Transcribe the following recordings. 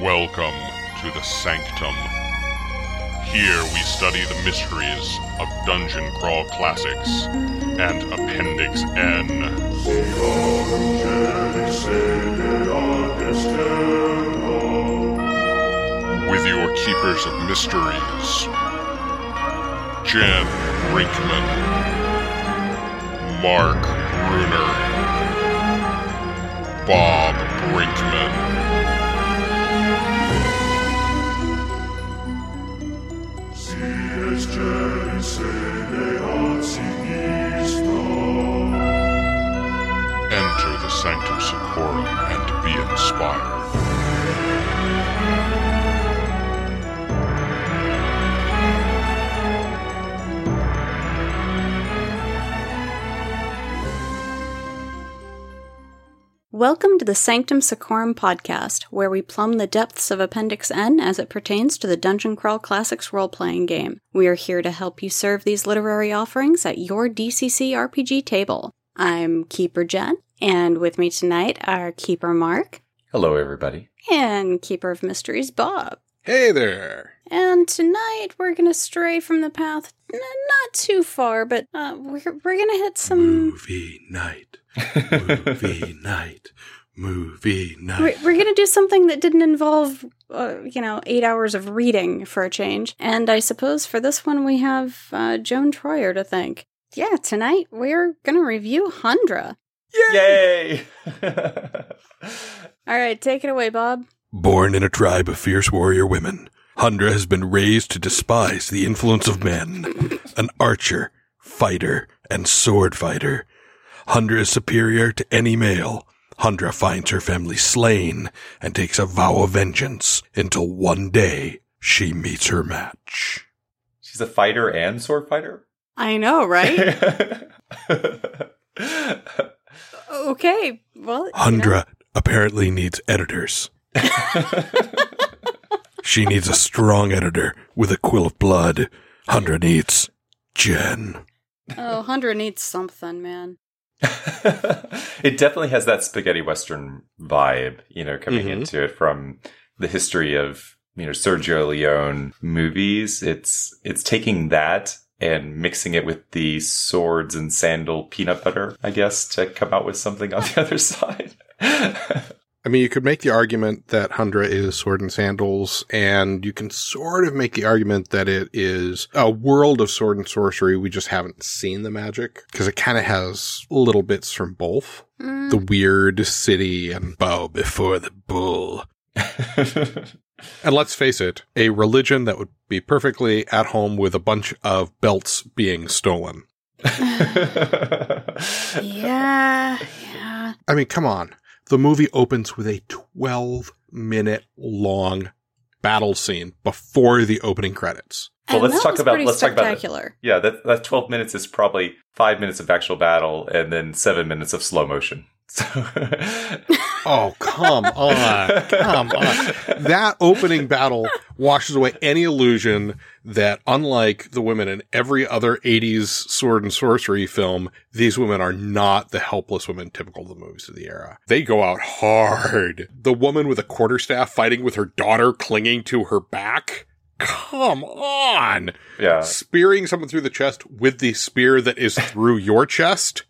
Welcome to the Sanctum. Here we study the mysteries of Dungeon Crawl Classics and Appendix N. With your keepers of mysteries, Jen Brinkman, Mark Bruner, Bob Brinkman. And be inspired. Welcome to the Sanctum Secorum podcast, where we plumb the depths of Appendix N as it pertains to the Dungeon Crawl Classics role playing game. We are here to help you serve these literary offerings at your DCC RPG table. I'm Keeper Jen, and with me tonight are Keeper Mark Hello, everybody. and Keeper of Mysteries Bob. Hey there. And tonight we're gonna stray from the path, n- not too far, but uh, we're we're gonna hit some. Movie night. Movie night. Movie We're, night. we're gonna do something that didn't involve, uh, you know, eight hours of reading for a change. And I suppose for this one we have uh, Joan Troyer to thank. Yeah, tonight we're gonna review Hundra. Yay! All right, take it away, Bob. Born in a tribe of fierce warrior women, Hundra has been raised to despise the influence of men. An archer, fighter, and sword fighter. Hundra is superior to any male. Hundra finds her family slain and takes a vow of vengeance until one day she meets her match. She's a fighter and sword fighter? I know, right? okay, well, you know. Hundra apparently needs editors. she needs a strong editor with a quill of blood. Hundra needs Jen. Oh, Hundra needs something, man. it definitely has that spaghetti western vibe, you know, coming Mhm. into it from the history of, you know, Sergio Leone movies. It's it's taking that and mixing it with the swords and sandal peanut butter, I guess, to come out with something on the other side. I mean, you could make the argument that Hundra is Sword and Sandals, and you can sort of make the argument that it is a world of sword and sorcery. We just haven't seen the magic because it kind of has little bits from both. Mm, The weird city and bow before the bull. And let's face it, a religion that would be perfectly at home with a bunch of belts being stolen. yeah, yeah. I mean, come on. The movie opens with a 12 minute long battle scene before the opening credits. Well, And let's that talk was about- let's talk about it. Yeah, that that twelve minutes is probably five minutes of actual battle and then seven minutes of slow motion. So Oh, come on. Come on. That opening battle washes away any illusion that unlike the women in every other 80s sword and sorcery film, these women are not the helpless women typical of the movies of the era. They go out hard. The woman with a quarterstaff fighting with her daughter clinging to her back. Come on. yeah, Spearing someone through the chest with the spear that is through your chest.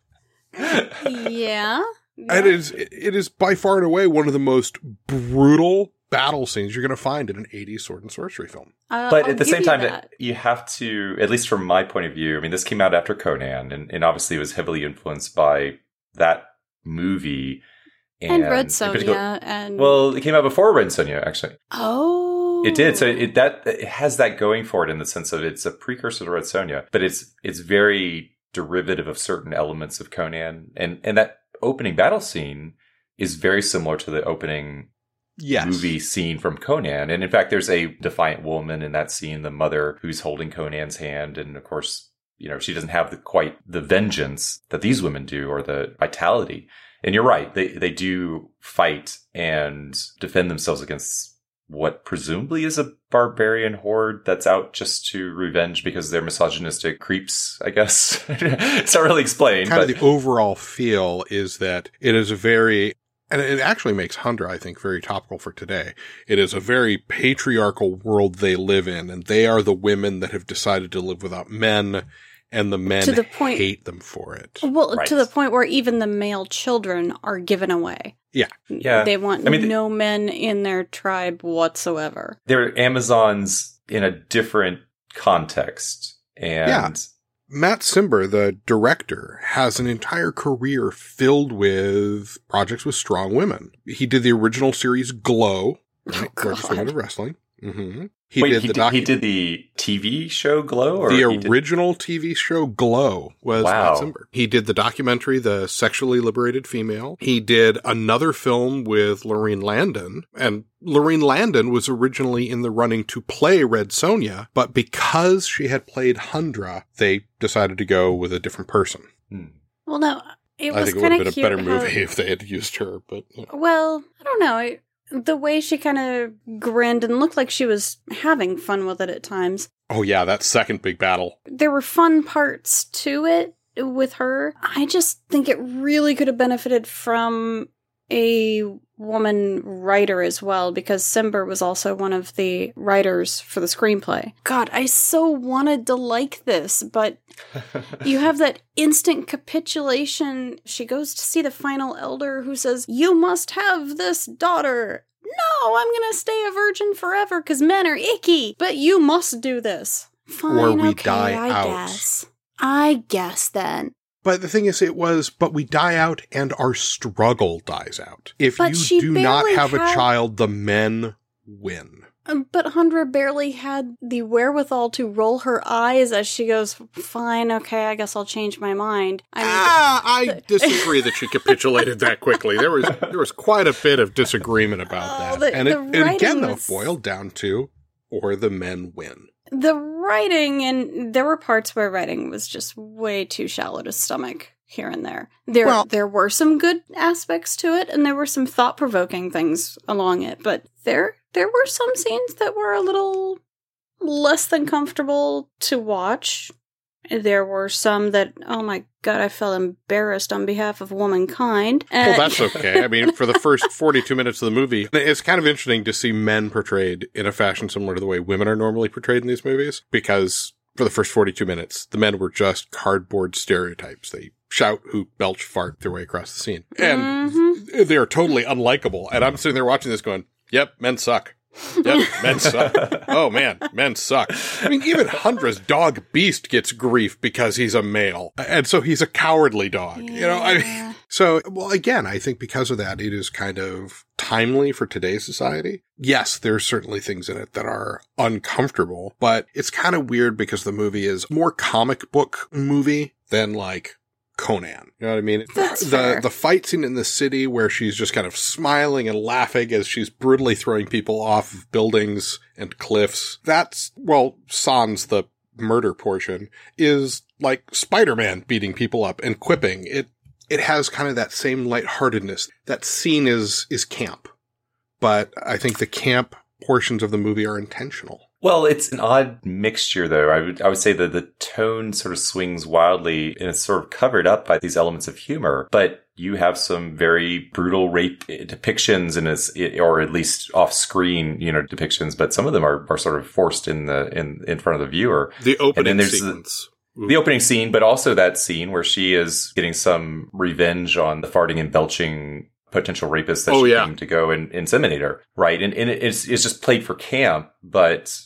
Yeah. It is it is by far and away one of the most brutal battle scenes you're going to find in an 80s sword and sorcery film. Uh, but I'll at the same you time, that. you have to, at least from my point of view. I mean, this came out after Conan, and, and obviously it was heavily influenced by that movie and, Red in particular- Sonja and Well, it came out before Red Sonja, actually. oh, It did. So it that it has that going for it in the sense of it's a precursor to Red Sonja, but it's it's very derivative of certain elements of Conan, and and that opening battle scene is very similar to the opening Yes. movie scene from Conan. And in fact, there's a defiant woman in that scene, the mother who's holding Conan's hand, and of course, you know, she doesn't have the, quite the vengeance that these women do or the vitality. And you're right, they they do fight and defend themselves against what presumably is a barbarian horde that's out just to revenge because they're misogynistic creeps, I guess. it's not really explained, kind but of the overall feel is that it is a very And it actually makes Hundra, I think, very topical for today. It is a very patriarchal world they live in, and they are the women that have decided to live without men, and the men To the point- hate them for it. Well, Right. to the point where even the male children are given away. Yeah. Yeah. They want I mean, no men in their tribe whatsoever. They're Amazons in a different context. And Yeah. Matt Cimber, the director, has an entire career filled with projects with strong women. He did the original series Glow, right? Oh, Gorgeous God. Women of Wrestling. hmm He Wait, did he, the did, docu- he did the TV show Glow? Or the he did- original TV show Glow was Wow. Matt Cimber. He did the documentary The Sexually Liberated Female. He did another film with Laurene Landon, and Laurene Landon was originally in the running to play Red Sonja, but because she had played Hundra, they decided to go with a different person. Hmm. Well, no, it I was think it would have been a cute. better how- movie if they had used her, but you know. Well, I don't know. It, the way she kind of grinned and looked like she was having fun with it at times. oh yeah, that second big battle. There were fun parts to it with her. I just think it really could have benefited from a woman writer as well because Cimber was also one of the writers for the screenplay. God, I so wanted to like this, but you have that instant capitulation. She goes to see the final elder who says, You must have this daughter. No, I'm going to stay a virgin forever because men are icky, but you must do this. Fine, Or we okay, die I out. guess. I guess then. But the thing is, it was, but we die out and our struggle dies out. If But you do not have a child, the men win. Um, But Hundra barely had the wherewithal to roll her eyes as she goes, Fine, okay, I guess I'll change my mind. I mean, ah, I disagree that she capitulated that quickly. There was there was quite a bit of disagreement about Oh, that, the- and, it, and again, though, was- boiled down to or the men win. The writing and there were parts where writing was just way too shallow to stomach here and there. There Well- there were some good aspects to it and there were some thought-provoking things along it, but there there were some scenes that were a little less than comfortable to watch. There were some that oh my god, I felt embarrassed on behalf of womankind. Well, that's okay. I mean, for the first 42 minutes of the movie, it's kind of interesting to see men portrayed in a fashion similar to the way women are normally portrayed in these movies, because for the first 42 minutes, the men were just cardboard stereotypes. They shout, hoot, belch, fart their way across the scene. And Mhm. they are totally unlikable. And I'm sitting there watching this going, yep, men suck. Yep, men suck. Oh man, men suck. I mean, even Hundra's dog Beast gets grief because he's a male. And so he's a cowardly dog. You know, I mean, so, well, again, I think because of that, it is kind of timely for today's society. Yes, there's certainly things in it that are uncomfortable, but it's kind of weird because the movie is more comic book movie than like Conan. You know what I mean? That's the fair. the fight scene in the city where she's just kind of smiling and laughing as she's brutally throwing people off of buildings and cliffs. That's well, sans the murder portion is like Spider-Man beating people up and quipping. It it has kind of that same lightheartedness. That scene is is camp. But I think the camp portions of the movie are intentional. Well, it's an odd mixture, though. I would I would say that the tone sort of swings wildly, and it's sort of covered up by these elements of humor. But you have some very brutal rape depictions, and it's or at least off screen, you know, depictions. But some of them are, are sort of forced in the in in front of the viewer. The opening there's the- sequence. The opening scene, but also that scene where she is getting some revenge on the farting and belching potential rapist that Oh, she yeah. came to go and inseminate her, right? And, and it's it's just played for camp, but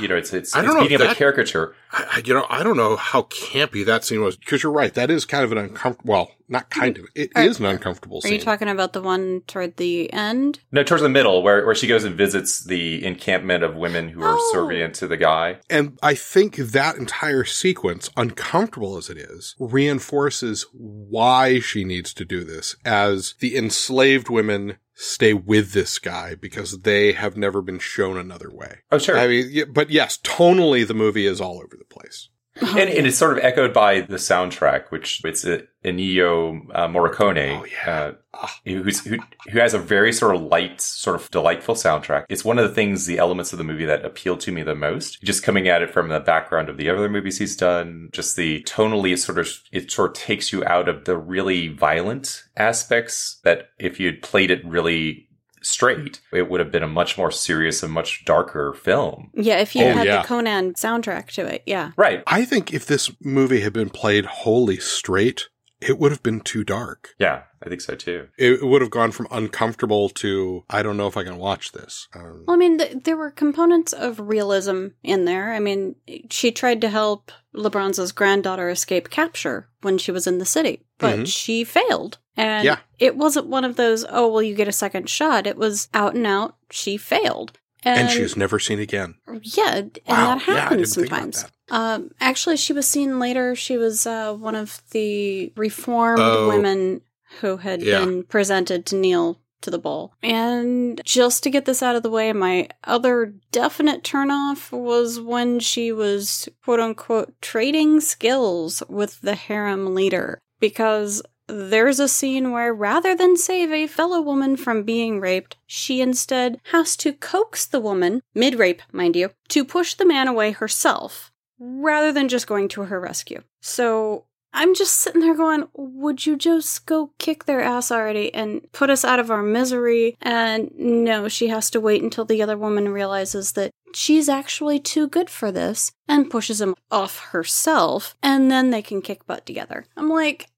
you know, it's it's, I don't it's know beating up that- a caricature. I, I- you know, I don't know how campy that scene was because you're right. That is kind of an uncomfortable. Well, not kind of. It Are- is an uncomfortable scene. Are scene. you talking about the one toward the end? No, towards the middle, where where she goes and visits the encampment of women who are Oh. subservient to the guy. and I think that entire sequence, uncomfortable as it is, reinforces why she needs to do this as the enslaved women stay with this guy because they have never been shown another way. Oh, sure. I mean, but yes, tonally the movie is all over the place. And, and it's sort of echoed by the soundtrack, which it's Ennio uh, Morricone, Oh, yeah. uh, who's, who who has a very sort of light, sort of delightful soundtrack. It's one of the things, the elements of the movie that appeal to me the most. Just coming at it from the background of the other movies he's done, just the tonally, sort of it sort of takes you out of the really violent aspects that if you'd played it really straight, it would have been a much more serious and much darker film. Yeah, if you Oh, had yeah. the Conan soundtrack to it, yeah. Right. I think if this movie had been played wholly straight, it would have been too dark. Yeah, I think so too. It would have gone from uncomfortable to I don't know if I can watch this. Um, Well, I mean, th- there were components of realism in there. I mean, she tried to help LeBron's granddaughter escape capture when she was in the city, but Mhm. she failed. And Yeah. it wasn't one of those, oh, well, you get a second shot. It was out and out, she failed. and she's never seen again. Yeah, and Wow, that happens think sometimes. Um, actually, she was seen later. She was uh, one of the reformed Oh. women who had Yeah. been presented to kneel to the bowl. And just to get this out of the way, my other definite turnoff was when she was quote unquote trading skills with the harem leader. Because there's a scene where rather than save a fellow woman from being raped, she instead has to coax the woman, mid rape, mind you, to push the man away herself, rather than just going to her rescue. So I'm just sitting there going, would you just go kick their ass already and put us out of our misery? And no, she has to wait until the other woman realizes that she's actually too good for this and pushes him off herself, and then they can kick butt together. I'm like,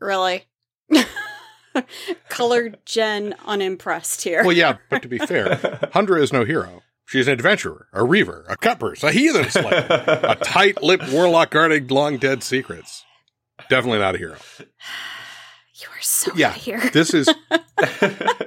really? Colored Jen unimpressed here. Well, yeah, but to be fair, Hundra is no hero. She's an adventurer, a reaver, a cutpurse, a heathen slayer, a tight-lipped warlock guarding long dead secrets. Definitely not a hero. you are so Yeah, here. this is.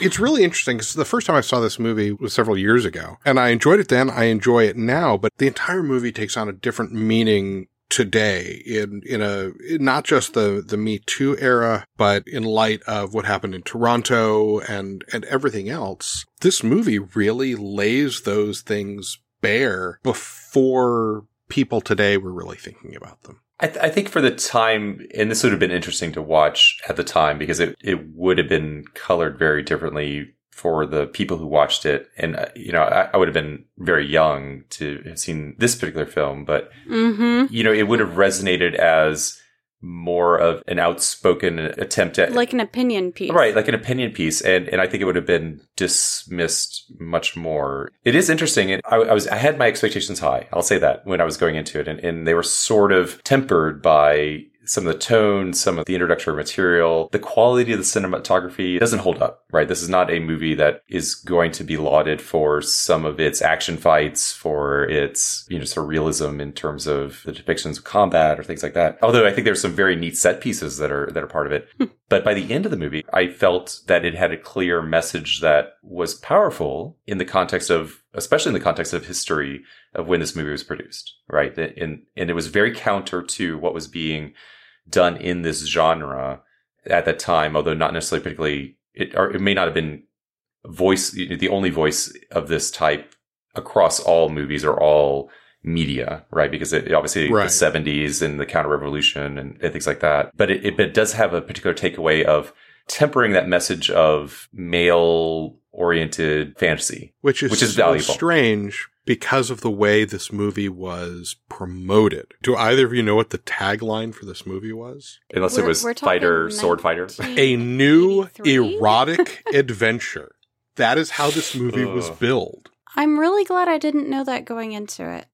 It's really interesting because the first time I saw this movie was several years ago, and I enjoyed it then. I enjoy it now, but the entire movie takes on a different meaning today in in a in not just the the Me Too era, but in light of what happened in Toronto and and everything else. This movie really lays those things bare before people today were really thinking about them. I, th- I think for the time, and this would have been interesting to watch at the time because it, it would have been colored very differently for the people who watched it. And, uh, you know, I, I would have been very young to have seen this particular film, but, Mm-hmm. you know, it would have resonated as more of an outspoken attempt at Like an opinion piece. Right, like an opinion piece, and and I think it would have been dismissed much more. It is interesting. and I, I was I had my expectations high. I'll say that when I was going into it, and, and they were sort of tempered by some of the tone, some of the introductory material, the quality of the cinematography doesn't hold up. Right, this is not a movie that is going to be lauded for some of its action fights, for its you know sort of realism in terms of the depictions of combat or things like that. Although I think there's some very neat set pieces that are that are part of it. Hmm. But by the end of the movie, I felt that it had a clear message that was powerful in the context of, especially in the context of history of when this movie was produced, right? And, and it was very counter to what was being done in this genre at that time, although not necessarily particularly, it, or it may not have been voice, the only voice of this type across all movies or all media, right? Because it obviously Right. the 70s and the counter revolution and, and things like that. But it, it, but it does have a particular takeaway of tempering that message of male oriented fantasy. which is Which is so valuable. strange because of the way this movie was promoted. Do either of you know what the tagline for this movie was? Unless We're- it was we're talking fighter, sword fighter. A new 1983? erotic adventure. That is how this movie was Ugh. billed. I'm really glad I didn't know that going into it.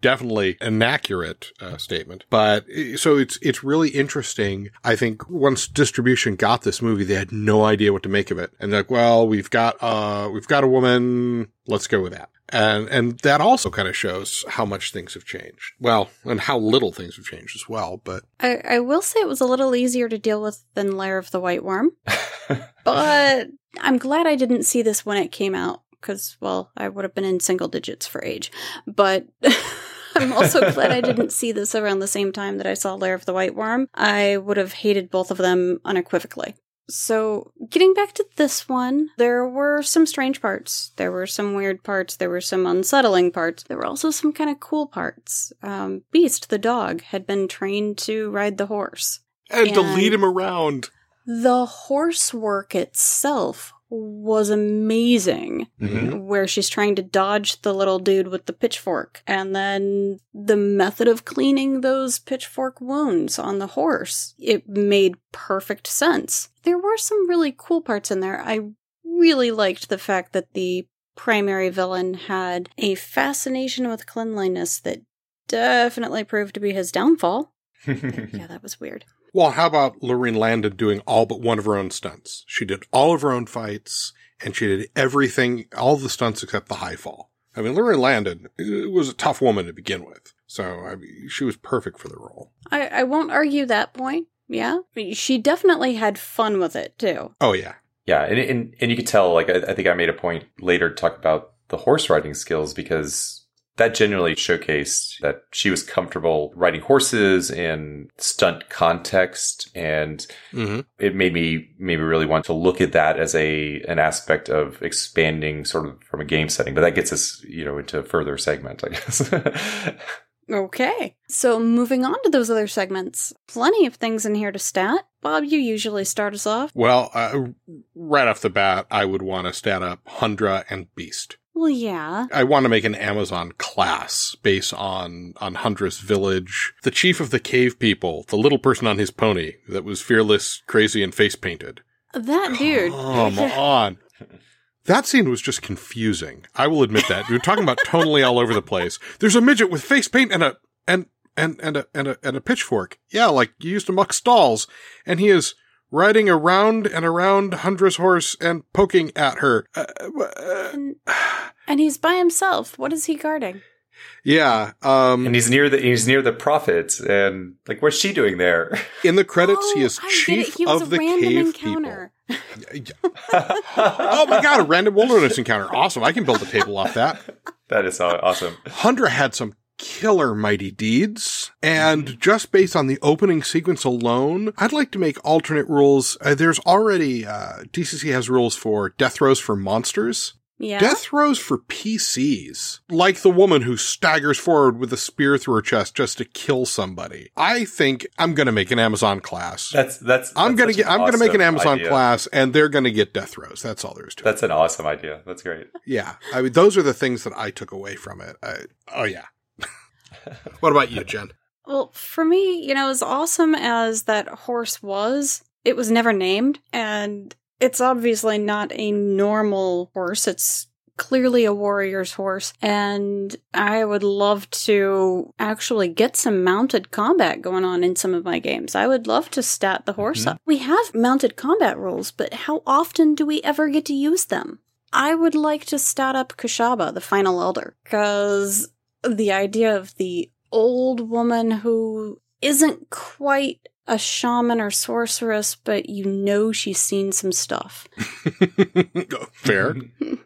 Definitely an accurate uh, statement, but eh, so it's it's really interesting. I think once distribution got this movie, they had no idea what to make of it, and they're like, "Well, we've got uh we've got a woman, let's go with that." And and that also kind of shows how much things have changed. Well, and how little things have changed as well. But I, I will say it was a little easier to deal with than Lair of the White Worm, but I'm glad I didn't see this when it came out because, well, I would have been in single digits for age. But I'm also glad I didn't see this around the same time that I saw Lair of the White Worm. I would have hated both of them unequivocally. So, getting back to this one, there were some strange parts. There were some weird parts. There were some unsettling parts. There were also some kind of cool parts. Um, Beast, the dog, had been trained to ride the horse. And, to lead him around. The horse work itself was amazing. Mhm. Where she's trying to dodge the little dude with the pitchfork. And then the method of cleaning those pitchfork wounds on the horse. It made perfect sense. There were some really cool parts in there. I really liked the fact that the primary villain had a fascination with cleanliness that definitely proved to be his downfall. Yeah, that was weird. Well, how about Laurene Landon doing all but one of her own stunts? She did all of her own fights and she did everything, all the stunts except the high fall. I mean, Laurene Landon uh, was a tough woman to begin with. So, I mean, she was perfect for the role. I, I won't argue that point. Yeah. She definitely had fun with it too. Oh, yeah. Yeah, and and, and you could tell. Like, I, I think I made a point later to talk about the horse riding skills because that genuinely showcased that she was comfortable riding horses in stunt context, and hmm it made me maybe really want to look at that as a an aspect of expanding sort of from a game setting. But that gets us, you know, into a further segment, I guess. Okay. So moving on to those other segments, plenty of things in here to stat. Bob, you usually start us off. Well, uh, right off the bat, I would want to stat up Hundra and Beast. Well, yeah. I want to make an Amazon class based on on Hundra's village. The chief of the cave people, the little person on his pony that was fearless, crazy, and face painted. That dude. Come on. That scene was just confusing. I will admit that. You're talking about tonally all over the place. There's a midget with face paint and a and and and a and a and a pitchfork. Yeah, like you used to muck stalls, and he is riding around and around Hundra's horse and poking at her. Uh, uh, And, and he's by himself. What is he guarding? yeah. Um. and he's near the he's near the prophet, and like, what's she doing there? in the credits, he Oh, is I chief He of the cave encounter. people. oh my god, a random wilderness encounter. Awesome. I can build a table off that. that is aw- awesome. Hundra had some killer mighty deeds. And just based on the opening sequence alone, I'd like to make alternate rules. Uh, there's already, uh, DCC has rules for death rows for monsters. Yeah. Death rows for PCs, like the woman who staggers forward with a spear through her chest just to kill somebody. I think I'm going to make an Amazon class. That's that's. I'm going to get, I'm going to make an Amazon idea. class and they're going to get death rows. That's all there is to it. That's an awesome idea. That's great. Yeah. I mean, those are the things that I took away from it. I, oh yeah. what about you, Jen? Well, for me, you know, as awesome as that horse was, it was never named, and it's obviously not a normal horse. It's clearly a warrior's horse, and I would love to actually get some mounted combat going on in some of my games. I would love to stat the horse Mhm. up. We have mounted combat rules, but how often do we ever get to use them? I would like to stat up Kushaba, the final elder, because the idea of the old woman who isn't quite a shaman or sorceress, but you know she's seen some stuff. Fair.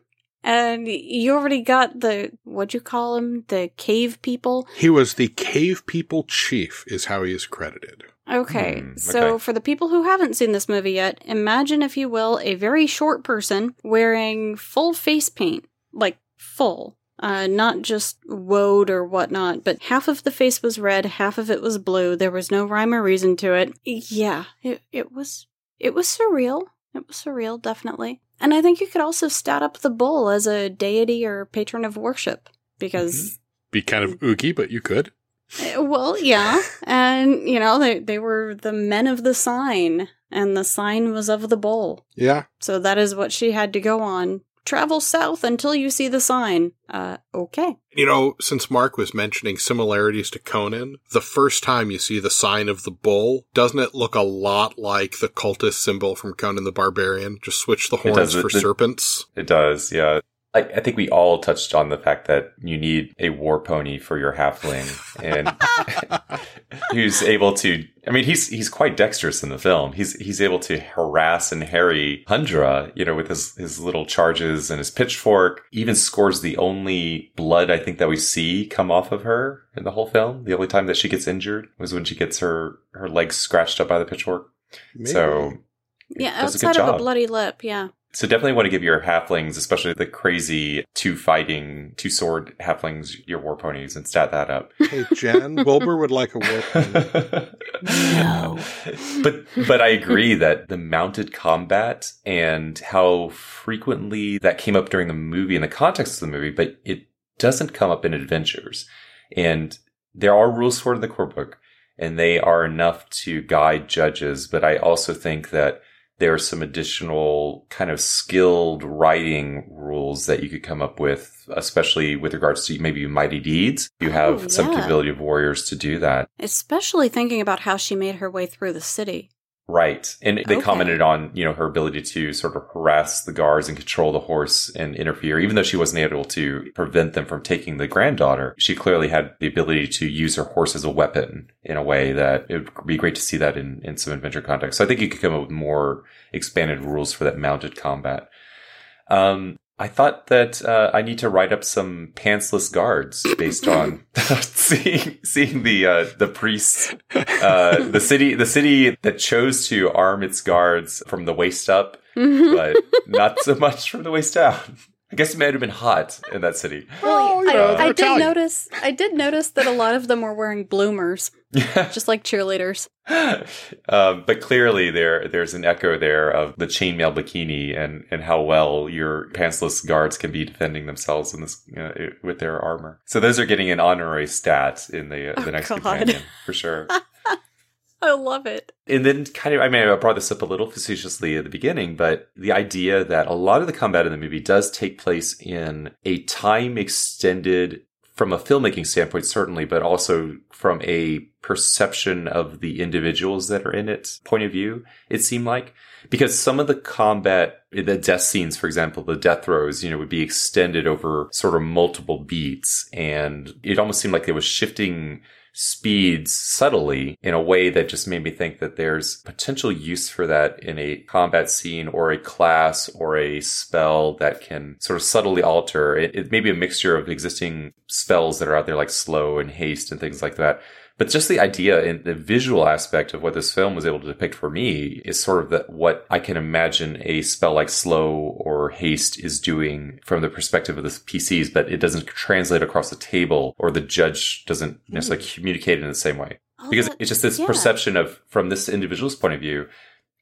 And you already got the, what'd you call them? The cave people? He was the cave people chief, is how he is credited. Okay, Hmm, so for the people who haven't seen this movie yet, imagine, if you will, a very short person wearing full face paint. Like, full. Uh, not just woad or whatnot, but half of the face was red, half of it was blue. There was no rhyme or reason to it. Yeah, it, it was, it was surreal. It was surreal, definitely. And I think you could also stat up the bull as a deity or patron of worship. Because Be kind of ooky, but you could. uh, Well, yeah. And, you know, they, they were the men of the sign, and the sign was of the bull. Yeah. So that is what she had to go on. Travel south until you see the sign. Uh, okay. You know, since Mark was mentioning similarities to Conan, the first time you see the sign of the bull, doesn't it look a lot like the cultist symbol from Conan the Barbarian? Just switch the It horns does. for The- the- serpents. It does, yeah. I, I think we all touched on the fact that you need a war pony for your halfling, and who's able to. I mean, he's he's quite dexterous in the film. He's he's able to harass and harry Hundra, you know, with his his little charges and his pitchfork. Even scores the only blood I think that we see come off of her in the whole film. The only time that she gets injured was when she gets her her legs scratched up by the pitchfork. Maybe. So Yeah, does a good outside of a bloody lip, yeah. So definitely want to give your halflings, especially the crazy two fighting, two sword halflings, your war ponies, and stat that up. Hey, Jen, Wilbur would like a war pony. No. but but I agree that the mounted combat and how frequently that came up during the movie in the context of the movie, but it doesn't come up in adventures. And there are rules for it in the core book, and they are enough to guide judges. But I also think that there are some additional kind of skilled writing rules that you could come up with, especially with regards to maybe mighty deeds. You have Oh, some capability of warriors to do that. Especially thinking about how she made her way through the city. Right. And they Okay. commented on, you know, her ability to sort of harass the guards and control the horse and interfere. Even though she wasn't able to prevent them from taking the granddaughter, she clearly had the ability to use her horse as a weapon in a way that it would be great to see that in, in some adventure context. So I think you could come up with more expanded rules for that mounted combat. Um, I thought that uh, I need to write up some pantsless guards based on seeing seeing the uh, the priests, uh, the city the city that chose to arm its guards from the waist up, Mhm. but not so much from the waist down. I guess it might have been hot in that city. Oh, you I, know, I did notice. I did notice that a lot of them were wearing bloomers, just like cheerleaders. um, but clearly there there's an echo there of the chainmail bikini and and how well your pantsless guards can be defending themselves in this uh, with their armor. So those are getting an honorary stat in the uh, the Oh, next God. companion for sure. I love it. and then kind of I mean I brought this up a little facetiously at the beginning, but the idea that a lot of the combat in the movie does take place in a time extended from a filmmaking standpoint, certainly, but also from a perception of the individuals that are in it point of view, it seemed like. Because some of the combat, the death scenes, for example, the death throws, you know, would be extended over sort of multiple beats. And it almost seemed like they was shifting speeds subtly in a way that just made me think that there's potential use for that in a combat scene or a class or a spell that can sort of subtly alter. It, it may be a mixture of existing spells that are out there like slow and haste and things like that. But just the idea and the visual aspect of what this film was able to depict for me is sort of that what I can imagine a spell like slow or haste is doing from the perspective of the PCs, but it doesn't translate across the table or the judge doesn't hmm. necessarily communicate in the same way. Oh, Because that- it's just this yeah. perception of, from this individual's point of view,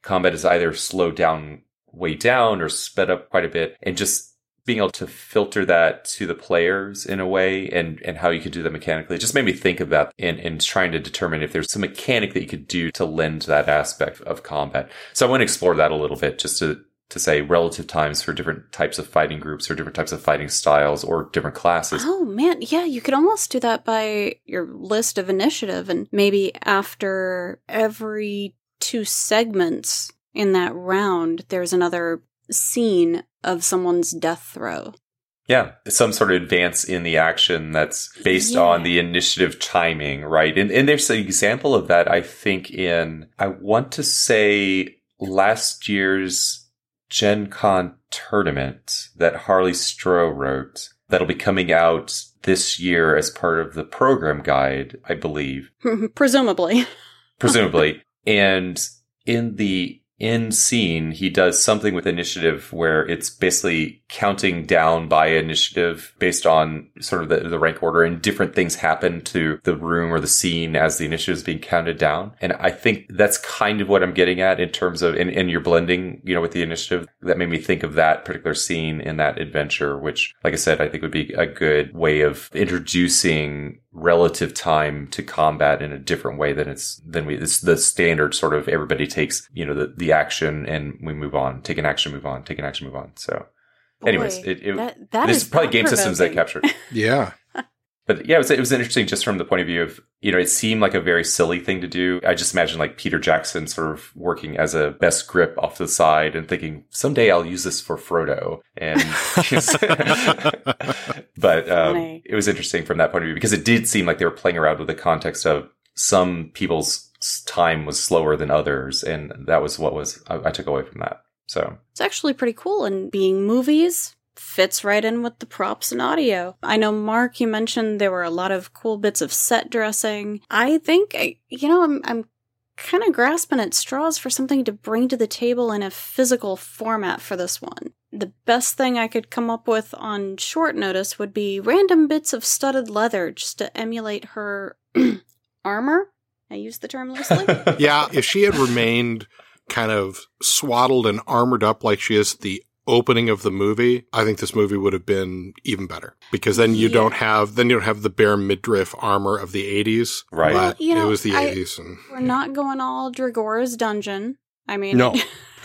combat is either slowed down way down or sped up quite a bit and just being able to filter that to the players in a way and, and how you could do that mechanically. It just made me think of that and, and trying to determine if there's some mechanic that you could do to lend that aspect of combat. So I want to explore that a little bit just to, to say relative times for different types of fighting groups or different types of fighting styles or different classes. Oh man, yeah, you could almost do that by your list of initiative and maybe after every two segments in that round there's another scene of someone's death throw. Yeah, some sort of advance in the action that's based Yeah. on the initiative timing, right? And, and there's an example of that, I think, in, I want to say last year's Gen Con tournament that Harley Stroh wrote that'll be coming out this year as part of the program guide, I believe Presumably. presumably. and in the end scene, he does something with initiative where it's basically counting down by initiative based on sort of the, the rank order and different things happen to the room or the scene as the initiative is being counted down. And I think that's kind of what I'm getting at in terms of, and, and you're blending, you know, with the initiative that made me think of that particular scene in that adventure, which, like I said, I think would be a good way of introducing relative time to combat in a different way than it's than we it's the standard sort of everybody takes you know the, the action and we move on take an action move on take an action move on so anyways Boy, it, it that, that this is is probably game systems that thought-provoking. captured Yeah. But yeah, it was, it was interesting just from the point of view of, you know, it seemed like a very silly thing to do. I just imagine like Peter Jackson sort of working as a best grip off the side and thinking, someday I'll use this for Frodo. And, but, um, it was interesting from that point of view because it did seem like they were playing around with the context of some people's time was slower than others. And that was what was, I, I took away from that. So It's actually pretty cool, and being movies fits right in with the props and audio. I know, Mark, you mentioned there were a lot of cool bits of set dressing. I think, I- you know, I'm, I'm kind of grasping at straws for something to bring to the table in a physical format for this one. The best thing I could come up with on short notice would be random bits of studded leather just to emulate her armor. I use the term loosely. Yeah, if she had remained kind of swaddled and armored up like she is at the opening of the movie, I think this movie would have been even better because then you Yeah. don't have then you don't have the bare midriff armor of the 80s. Right. But Well, you know, it was the 80s We're not going all Dragora's dungeon. I mean, No.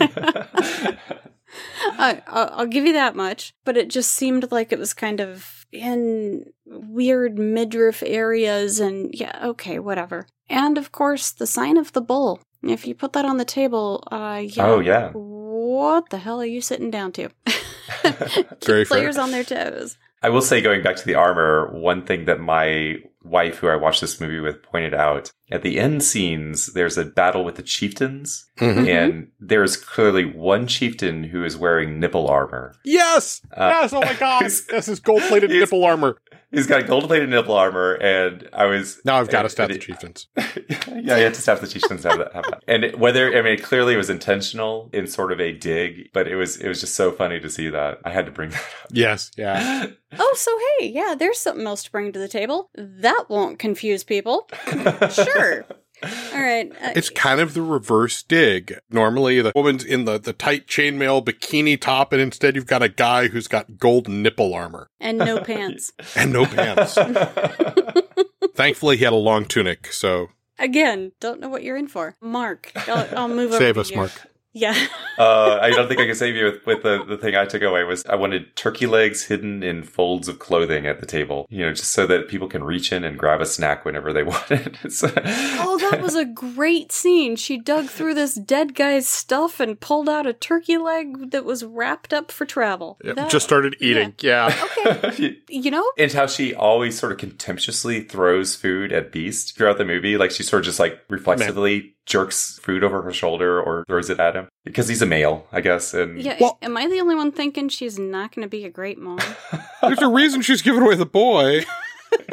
I, I'll I'll give you that much. But it just seemed like it was kind of in weird midriff areas, and yeah, okay, whatever. And of course, the sign of the bull. If you put that on the table, uh, yeah. Oh, yeah. What the hell are you sitting down to? Very fair. players on their toes. I will say, going back to the armor, one thing that my wife, who I watched this movie with, pointed out at the end scenes, there's a battle with the chieftains, Mhm. and there's clearly one chieftain who is wearing nipple armor. Yes! Uh, yes, oh my god. This is gold-plated nipple armor. He's got gold plated nipple armor, and I was Now I've got to and- stab and the chieftains. yeah, you have to staff the chieftains have that, have that. And it- whether I mean, clearly it clearly was intentional in sort of a dig, but it was it was just so funny to see that. I had to bring that up. Yes, yeah. Oh, so hey, yeah, there's something else to bring to the table. That won't confuse people. up. Sure. All right. uh, It's kind of the reverse dig. Normally, the woman's in the, the tight chainmail bikini top, and instead you've got a guy who's got gold nipple armor and no pants. and no pants. Thankfully, he had a long tunic, so Again, don't know what you're in for. Mark, I'll, I'll move over. save to us, you. Mark. Yeah. uh, I don't think I can save you with, with the, the thing I took away was I wanted turkey legs hidden in folds of clothing at the table, you know, just so that people can reach in and grab a snack whenever they want it. It's- Oh, that was a great scene. She dug through this dead guy's stuff and pulled out a turkey leg that was wrapped up for travel. Yep, That- just started eating. Yeah. Okay. You know, and how she always sort of contemptuously throws food at Beast throughout the movie. Like she sort of just like reflexively jerks food over her shoulder or throws it at him because he's a male, I guess. And yeah. Well- am I the only one thinking she's not going to be a great mom? There's a reason she's giving away the boy.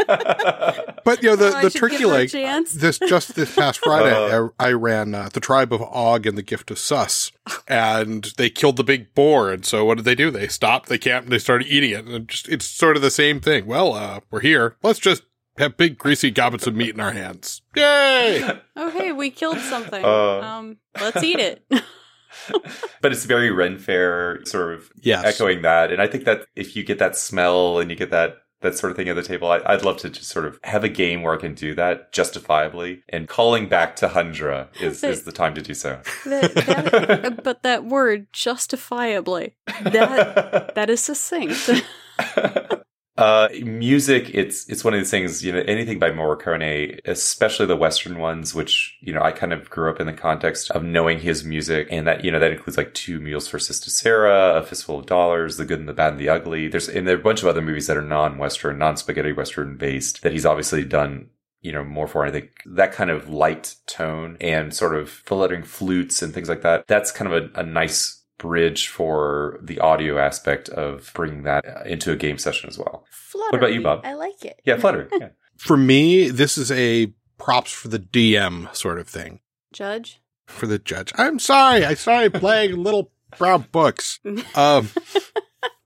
But, you know, the, Oh, the turkey give her a leg. This just this past Friday, Uh. I, I ran uh, the tribe of Og and the gift of Sus, and they killed the big boar. And so, what did they do? They stopped. They camped. And they started eating it. And just it's sort of the same thing. Well, uh, we're here. Let's just have big greasy gobbets of meat in our hands. Yay! Oh, hey, we killed something. Uh. um, let's eat it. but it's very Ren Fair sort of Yes. echoing that. And I think that if you get that smell and you get that that sort of thing at the table, I, I'd love to just sort of have a game where I can do that justifiably. And calling back to Hundra is, is the time to do so. That- that- but that word, justifiably, that that is succinct. Uh, music, it's it's one of these things, you know, anything by Morricone, especially the Western ones, which, you know, I kind of grew up in the context of knowing his music. And that, you know, that includes like Two Mules for Sister Sara, A Fistful of Dollars, The Good and the Bad and the Ugly. There's, and there are a bunch of other movies that are non-Western, non-spaghetti Western based that he's obviously done you know, more for. I think that kind of light tone and sort of fluttering flutes and things like that. That's kind of a, a nice bridge for the audio aspect of bringing that uh, into a game session as well. Fluttery. about you, Bob? I like it. Yeah, flutter. Yeah. For me, this is a props for the DM sort of thing Judge. for the judge. I'm sorry. I started playing little brown books. Um,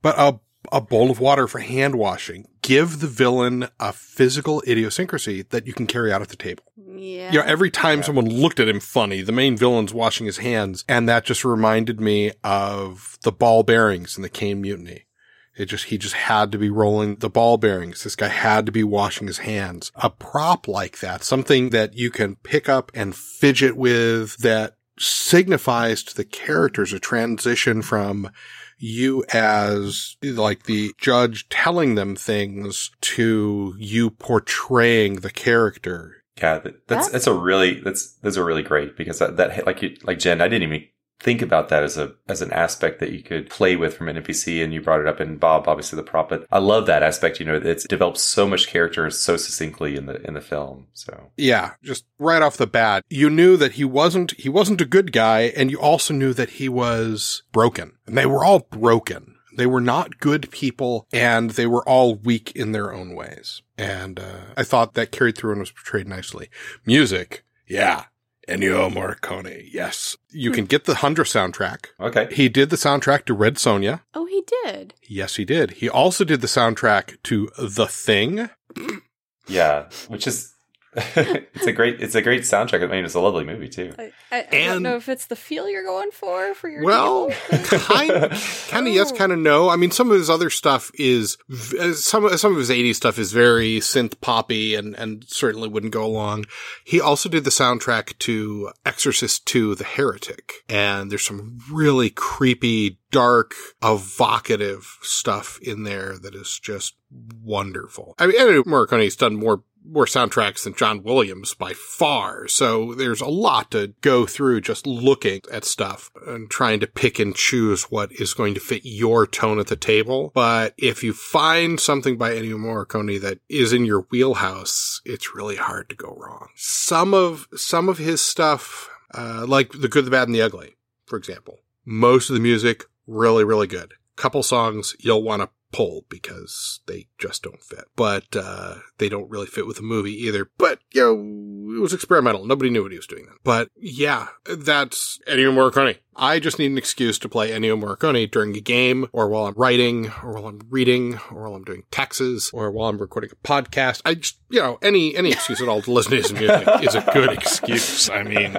but a a bowl of water for hand washing. Give the villain a physical idiosyncrasy that you can carry out at the table. Yeah. You know, every time Yeah. someone looked at him funny, the main villain's washing his hands, and that just reminded me of the ball bearings in the Caine Mutiny. It just, he just had to be rolling the ball bearings. This guy had to be washing his hands. A prop like that, something that you can pick up and fidget with that signifies to the characters a transition from you as like the judge telling them things to you portraying the character. Yeah, that's That's- that's a really that's those are really great because that, that like you like Jen, I didn't even think about that as a as an aspect that you could play with from an NPC, and you brought it up in Bob, obviously the prop. But I love that aspect. You know, it's developed so much character so succinctly in the in the film. So Yeah, just right off the bat, you knew that he wasn't he wasn't a good guy, and you also knew that he was broken. And they were all broken. They were not good people, and they were all weak in their own ways. And uh, I thought that carried through and was portrayed nicely. Music, yeah. Ennio Morricone. Yes. You can get the Hundra soundtrack. Okay. He did the soundtrack to Red Sonja. Oh, he did. Yes, he did. He also did the soundtrack to The Thing. Yeah, which is it's a great it's a great soundtrack. I mean, it's a lovely movie too. I, I, I And- don't know if it's the feel you're going for for your Well, kind, kind of yes, Oh. kind of no. I mean, some of his other stuff is uh, some some of his '80s stuff is very synth poppy and and certainly wouldn't go along. He also did the soundtrack to Exorcist II: The Heretic, and there's some really creepy, dark, evocative stuff in there that is just wonderful. I mean, Ennio Morricone's done more more soundtracks than John Williams by far. So there's a lot to go through just looking at stuff and trying to pick and choose what is going to fit your tone at the table. But if you find something by Ennio Morricone that is in your wheelhouse, it's really hard to go wrong. Some of, some of his stuff, uh, like The Good, the Bad, and the Ugly, for example, most of the music really, really good. Couple songs you'll want to pull because they just don't fit. But uh they don't really fit with the movie either. But you know, it was experimental. Nobody knew what he was doing then. But yeah, that's Ennio Morricone. I just need an excuse to play Ennio Morricone during a game or while I'm writing or while I'm reading or while I'm doing taxes or while I'm recording a podcast. I just, you know, any, any excuse at all to listen to his music is a good excuse. I mean,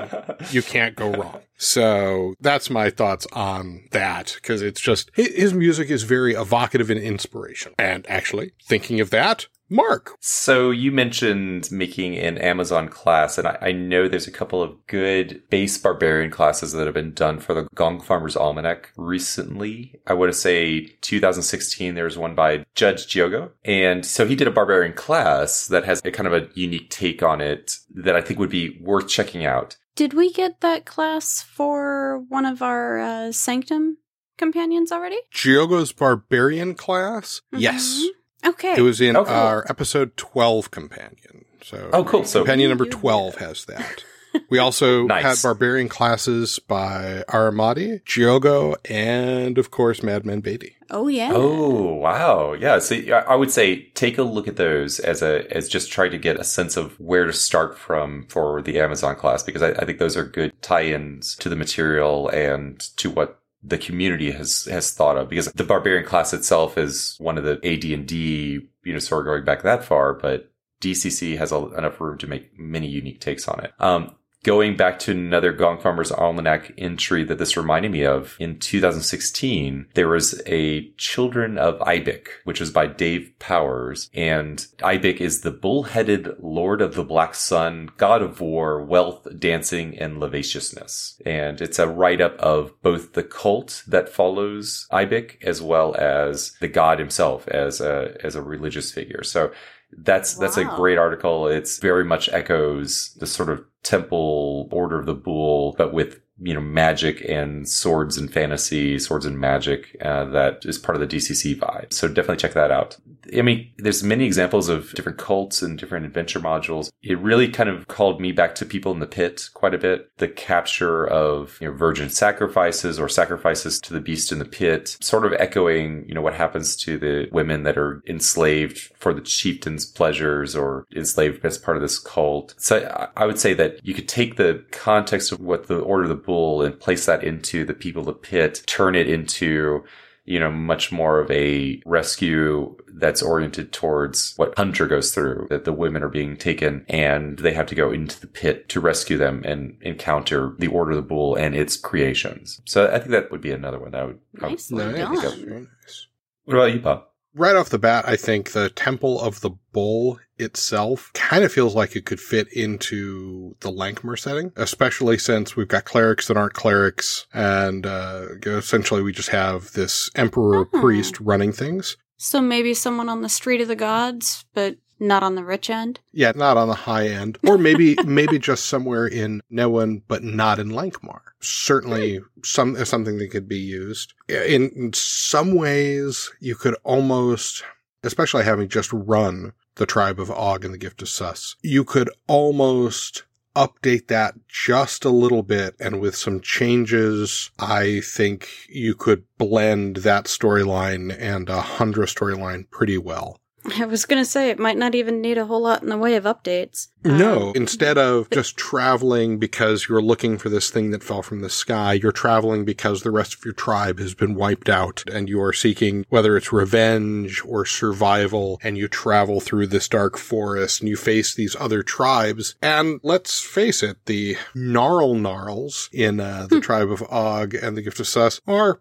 you can't go wrong. So that's my thoughts on that because it's just his music is very evocative and inspirational. And actually, thinking of that, Mark, So you mentioned making an Amazon class, and I, I know there's a couple of good base barbarian classes that have been done for the Gong Farmers Almanac recently. I want to say 2016, there was one by Judge Giogo. And so he did a barbarian class that has a kind of a unique take on it that I think would be worth checking out. Did we get that class for one of our uh, Sanctum companions already? Giogo's Barbarian class. Mhm. Yes. Okay. It was in Oh, cool. our episode 12 companion. So Oh, cool. So companion number You 12 has that. We also Nice. had barbarian classes by Aramati, Giogo, and of course Madman Beatty. oh yeah. Oh wow, yeah. So I I would say take a look at those as a as just try to get a sense of where to start from for the Amazon class because I, I think those are good tie-ins to the material and to what the community has has thought of because the barbarian class itself is one of the AD and D you know sort of going back that far, but DCC has a, enough room to make many unique takes on it. Um, Going back to another Gong Farmers Almanac entry that this reminded me of, in 2016, there was a Children of Ibik, which was by Dave Powers. And Ibik is the bull-headed Lord of the Black Sun, God of War, Wealth, Dancing, and Lasciviousness. And it's a write-up of both the cult that follows Ibik as well as the god himself as a, as a religious figure. So that's that's a great article. It's very much echoes the sort of temple order of the bull, but with you know magic and swords and fantasy, swords and magic uh, that is part of the DCC vibe. So definitely check that out. I mean, there's many examples of different cults and different adventure modules. It really kind of called me back to people in the pit quite a bit. The capture of you know virgin sacrifices or sacrifices to the beast in the pit, sort of echoing you know what happens to the women that are enslaved for the chieftain's pleasures or enslaved as part of this cult. So I- would say that you could take the context of what the Order of the Bull and place that into the people of the pit, turn it into you know, much more of a rescue that's oriented towards what Hunter goes through, that the women are being taken and they have to go into the pit to rescue them and encounter the Order of the Bull and its creations. So I think that would be another one that I would, I would Nicely Nice. nice. What about you, Bob? Right off the bat, I think the Temple of the Bull itself kind of feels like it could fit into the Lankhmar setting, especially since we've got clerics that aren't clerics, and uh, essentially we just have this emperor Oh. priest running things. So maybe someone on the street of the gods, but not on the rich end. Yeah, not on the high end, or maybe maybe just somewhere in Nehwon, but not in Lankhmar. Certainly, hmm. some uh, something that could be used. In, in some ways, you could almost, especially having just run the tribe of Og and the Gift of Sus, you could almost update that just a little bit, and with some changes, I think you could blend that storyline and a Hundra storyline pretty well. I was going to say it might not even need a whole lot in the way of updates. No, Um, instead of just traveling because you're looking for this thing that fell from the sky, you're traveling because the rest of your tribe has been wiped out and you are seeking whether it's revenge or survival and you travel through this dark forest and you face these other tribes. And let's face it, the Gnarl Gnarls in uh, the tribe of Og and the Gift of Sus are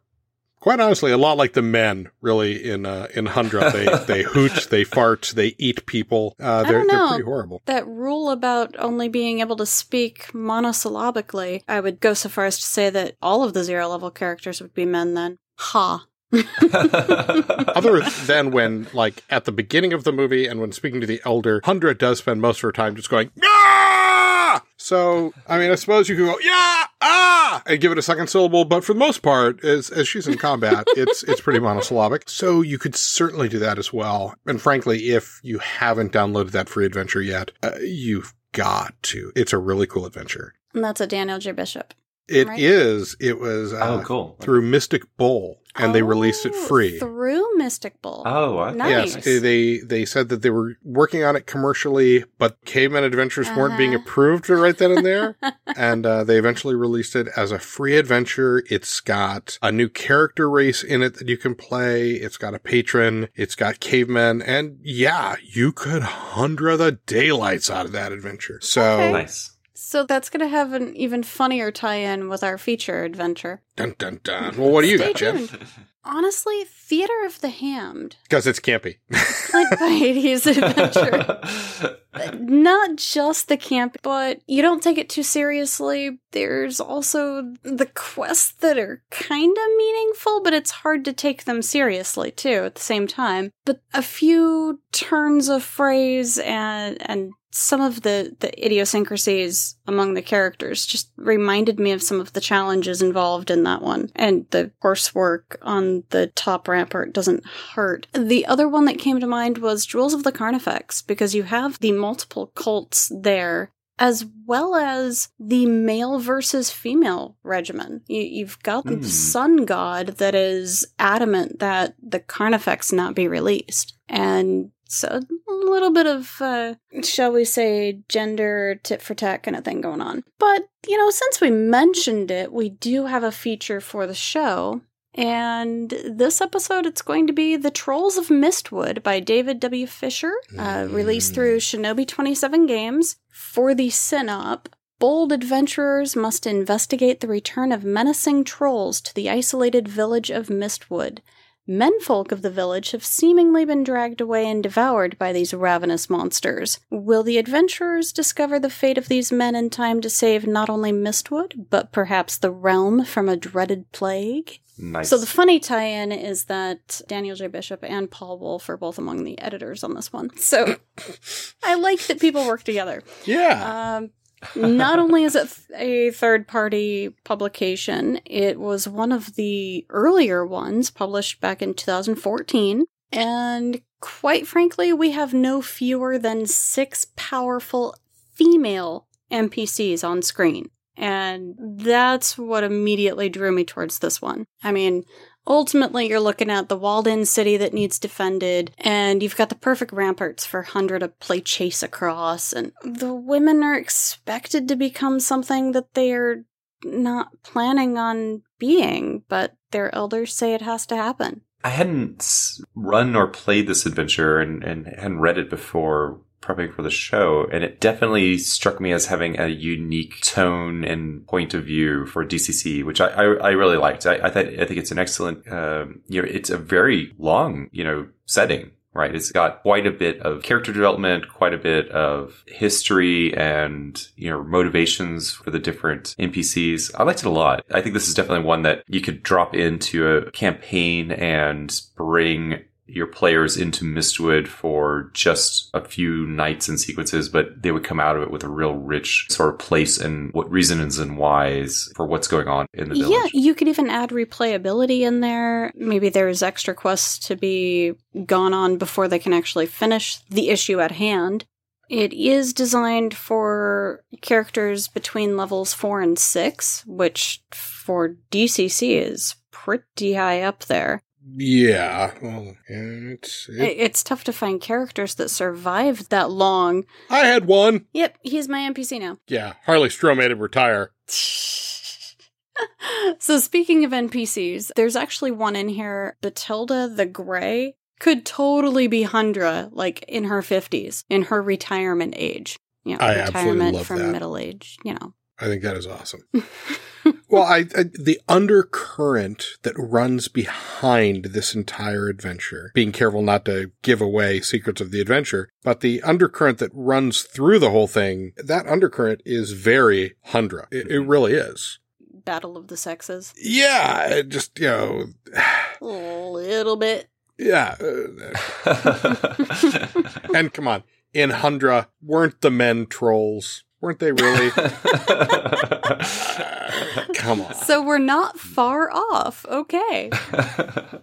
Quite honestly, a lot like the men, really in uh, in Hundra. They they hoot, they fart, they eat people. Uh, they're don't they're pretty horrible. That rule about only being able to speak monosyllabically, I would go so far as to say that all of the zero level characters would be men then. Ha. Other than when, like, at the beginning of the movie and when speaking to the elder, Hundra does spend most of her time just going, ah! So, I mean, I suppose you could go, yeah, ah, and give it a second syllable, but for the most part, as, as she's in combat, it's, it's pretty monosyllabic. So you could certainly do that as well. And frankly, if you haven't downloaded that free adventure yet, uh, you've got to. It's a really cool adventure. And that's a Daniel J. Bishop. It Right. is. It was, uh, oh, cool. through Mystic Bull and they released it Oh, free. Through Mystic Bull. Oh, okay. Nice. Yes, they- they they said that they were working on it commercially, but Caveman Adventures weren't being Uh-huh. approved right then and there, and uh, they eventually released it as a free adventure. It's got a new character race in it that you can play. It's got a patron. It's got cavemen, and yeah, you could Hundra the daylights out of that adventure. So Okay. Nice. So that's going to have an even funnier tie in with our feature adventure. dun dun dun. Well, what do you got, tuned. Honestly, Theater of the Hammed, Because it's campy. Clint Beatty's adventure. Not just the camp, but you don't take it too seriously. There's also the quests that are kind of meaningful, but it's hard to take them seriously too at the same time. But a few turns of phrase and and some of the, the idiosyncrasies among the characters just reminded me of some of the challenges involved in that one. And the horsework on the top rampart doesn't hurt. The other one that came to mind was Jewels of the Carnifex, because you have the multiple cults there. As well as the male versus female regimen. You, you've got Hmm. the sun god that is adamant that the Carnifex not be released. And so a little bit of, uh, shall we say, gender tit for tat kind of thing going on. But, you know, since we mentioned it, we do have a feature for the show. And this episode, it's going to be The Trolls of Mistwood by David W. Fisher, uh, released through Shinobi 27 Games. For the synop, bold adventurers must investigate the return of menacing trolls to the isolated village of Mistwood. Menfolk of the village have seemingly been dragged away and devoured by these ravenous monsters. Will the adventurers discover the fate of these men in time to save not only Mistwood, but perhaps the realm from a dreaded plague? Nice. So the funny tie-in is that Daniel J. Bishop and Paul Wolf are both among the editors on this one. So I like that people work together. Yeah. Um, not only is it a third party publication, it was one of the earlier ones published back in 2014. And quite frankly, we have no fewer than six powerful female NPCs on screen. And that's what immediately drew me towards this one. I mean, ultimately, you're looking at the walled in city that needs defended, and you've got the perfect ramparts for Hundra to play chase across, and the women are expected to become something that they're not planning on being, but their elders say it has to happen. I hadn't run or played this adventure and, and hadn't read it before prepping for the show, and it definitely struck me as having a unique tone and point of view for DCC, which I, I, I really liked. I, I, thought, I think it's an excellent, um, you know, it's a very long, you know, setting. Right. It's got quite a bit of character development, quite a bit of history and, you know, motivations for the different NPCs. I liked it a lot. I think this is definitely one that you could drop into a campaign and bring your players into Mistwood for just a few nights and sequences, but they would come out of it with a real rich sort of place and what reasons and whys for what's going on in the village. Yeah, you could even add replayability in there. Maybe there's extra quests to be gone on before they can actually finish the issue at hand. It is designed for characters between levels 4 and 6, which for DCC is pretty high up there. Yeah. Well, it's, It- it, It's tough to find characters that survived that long. I had one. Yep, he's my NPC now. Yeah. Harley Stroh made him retire. so speaking of NPCs, there's actually one in here, Batilda the Grey, could totally be Hundra, like in her 50s, in her retirement age. You know, I absolutely retirement love from that. middle age, you know. I think that is awesome. well, I, I the undercurrent that runs behind this entire adventure, being careful not to give away secrets of the adventure, but the undercurrent that runs through the whole thing, that undercurrent is very Hundra. It, it really is. Battle of the Sexes. Yeah, just you know, A little bit. yeah. uh, and come on, in Hundra, weren't the men trolls? Weren't they really? come on. So we're not far off. Okay. I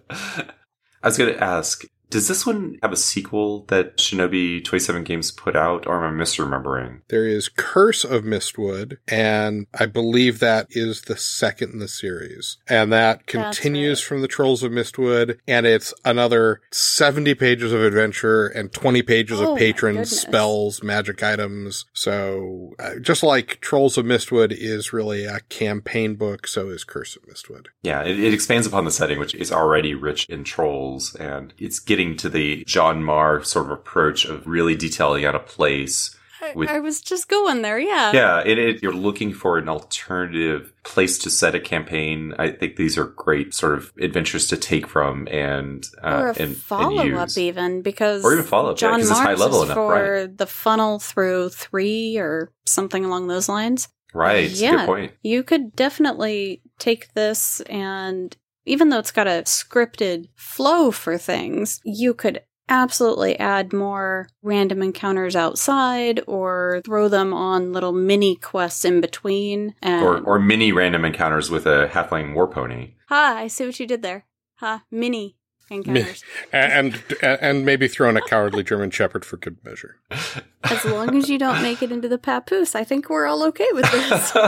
was going to ask, does this one have a sequel that Shinobi 27 Games put out, or am I misremembering? There is Curse of Mistwood, and I believe that is the second in the series. And that That's continues right. from the Trolls of Mistwood, and it's another 70 pages of adventure and 20 pages Oh of my patrons, spells, magic items. So, uh, just like Trolls of Mistwood is really a campaign book, so is Curse of Mistwood. Yeah, it, it expands upon the setting, which is already rich in trolls, and it's getting to the John Marr sort of approach of really detailing out a place. I, With- I was just going there. Yeah. Yeah, it, it, you're looking for an alternative place to set a campaign. I think these are great sort of adventures to take from and uh, or a and, and follow up, even because Or even follow-up, yeah, it's high level enough, for right. the funnel through three or something along those lines. Right, Yeah. good point. You could definitely take this and even though it's got a scripted flow for things, you could absolutely add more random encounters outside or throw them on little mini quests in between. And Or or mini random encounters with a halfling war pony. ha, I see what you did there. Ha, mini encounters. And, and, and maybe throw in a cowardly German shepherd for good measure. as long as you don't make it into the papoose, I think we're all okay with this.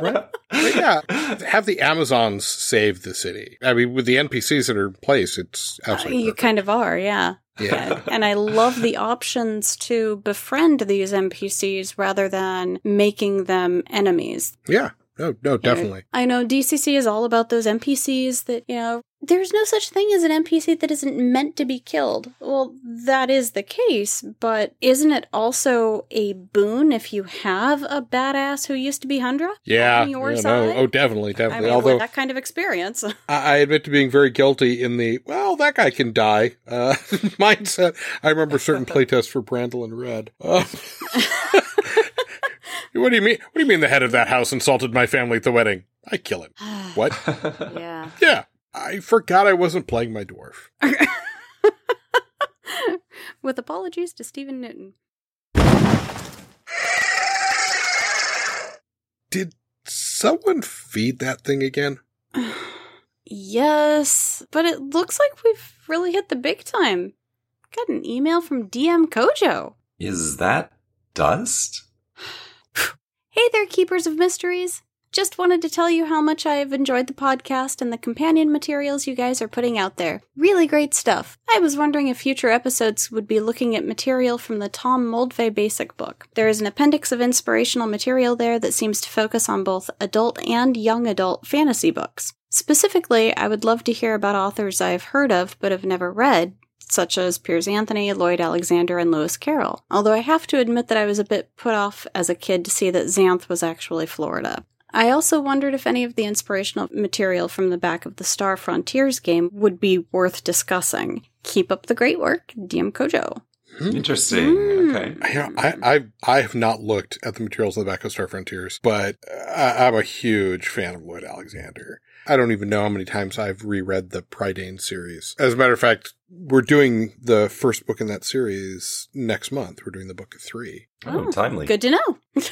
Right? But yeah, have the Amazons save the city. I mean, with the NPCs that are in place, it's absolutely you perfect. kind of are, yeah. Yeah. and I love the options to befriend these NPCs rather than making them enemies. Yeah. No, no, definitely. I know DCC is all about those NPCs that, you know, there's no such thing as an NPC that isn't meant to be killed. Well, that is the case, but isn't it also a boon if you have a badass who used to be Hundra? Yeah. On your yeah, side? no, oh, definitely, I definitely. mean, Although with that kind of experience. I, I admit to being very guilty in the, well, that guy can die uh, mindset. I remember certain playtests for Brandolin Red. Uh, what do you mean? What do you mean the head of that house insulted my family at the wedding? I kill him. What? yeah. Yeah. I forgot I wasn't playing my dwarf. With apologies to Stephen Newton. Did someone feed that thing again? Yes, but it looks like we've really hit the big time. Got an email from DM Kojo. Is that dust? Hey there, Keepers of Mysteries. Just wanted to tell you how much I have enjoyed the podcast and the companion materials you guys are putting out there. Really great stuff. I was wondering if future episodes would be looking at material from the Tom Moldvay basic book. There is an appendix of inspirational material there that seems to focus on both adult and young adult fantasy books. Specifically, I would love to hear about authors I have heard of but have never read, such as Piers Anthony, Lloyd Alexander, and Lewis Carroll. Although I have to admit that I was a bit put off as a kid to see that Xanth was actually Florida. I also wondered if any of the inspirational material from the back of the Star Frontiers game would be worth discussing. Keep up the great work, DM Kojo. Interesting. Mm. Okay. You know, I, I I have not looked at the materials in the back of Star Frontiers, but I, I'm a huge fan of Lloyd Alexander. I don't even know how many times I've reread the Prydain series. As a matter of fact, we're doing the first book in that series next month. We're doing the book of three. Oh, Oh, timely. Good to know.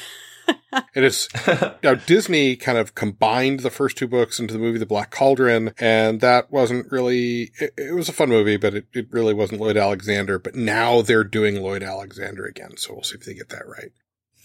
It is now Disney kind of combined the first two books into the movie The Black Cauldron, and that wasn't really. It, it was a fun movie, but it, it really wasn't Lloyd Alexander. But now they're doing Lloyd Alexander again, so we'll see if they get that right.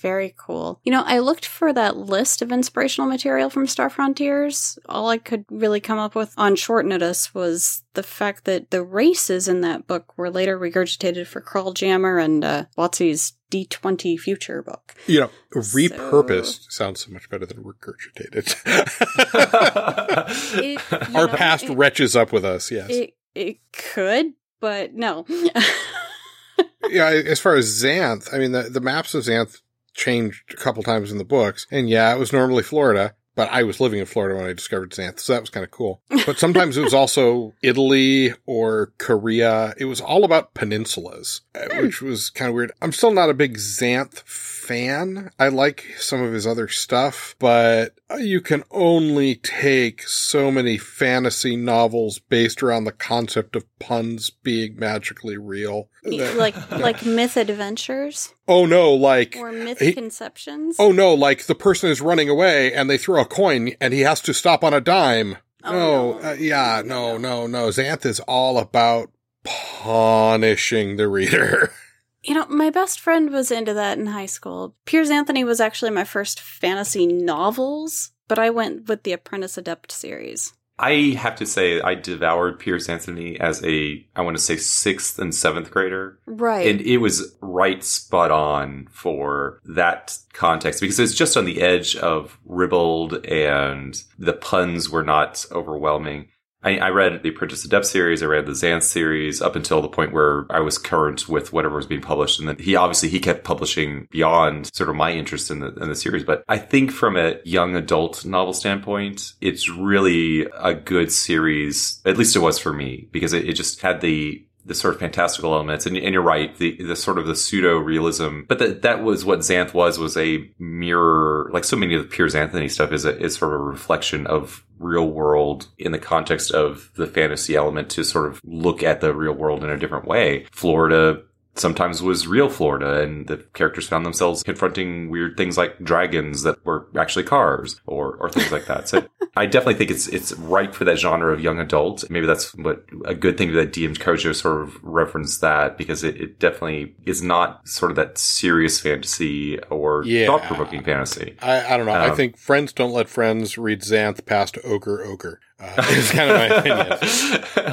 Very cool. You know, I looked for that list of inspirational material from Star Frontiers. All I could really come up with on short notice was the fact that the races in that book were later regurgitated for Crawljammer and uh, WotC's D20 Future book. You know, repurposed sounds so much better than regurgitated. It- Our know, past it- retches up with us, yes. It, it could, but no. yeah, as far as Xanth, I mean, the, the maps of Xanth changed a couple times in the books. And yeah, it was normally Florida, but I was living in Florida when I discovered Xanth. So that was kind of cool. But sometimes it was also Italy or Korea. It was all about peninsulas, uh, which was kind of weird. I'm still not a big Xanth fan. I like some of his other stuff, but you can only take so many fantasy novels based around the concept of puns being magically real. like like myth adventures Oh no, like or myth he- conceptions. Oh no, like the person is running away and they throw a coin and he has to stop on a dime. Oh, no, no. Uh, yeah, no, no, no. Xanth is all about punishing the reader. You know, my best friend was into that in high school. Piers Anthony was actually my first fantasy novels, but I went with the Apprentice Adept series. I have to say, I devoured Piers Anthony as a, I want to say, sixth and seventh grader. Right. And it was right spot on for that context because it's just on the edge of ribald and the puns were not overwhelming. I, I read the Apprentice Adept series, I read the Xanth series up until the point where I was current with whatever was being published. And then he obviously he kept publishing beyond sort of my interest in the in the series. But I think from a young adult novel standpoint, it's really a good series. At least it was for me, because it, it just had the the sort of fantastical elements. And, and you're right, the, the sort of the pseudo realism, but that, that was what Xanth was, was a mirror, like so many of the Piers Anthony stuff is a, is sort of a reflection of real world in the context of the fantasy element to sort of look at the real world in a different way. Florida sometimes was real Florida and the characters found themselves confronting weird things like dragons that were actually cars or, or things like that. So I definitely think it's, it's right for that genre of young adult. Maybe that's what a good thing that DM Kojo sort of referenced that because it, it definitely is not sort of that serious fantasy or Yeah. thought provoking fantasy. I, I don't know. I Um, think friends don't let friends read Xanth past Ogre Ogre. Uh, is kind of my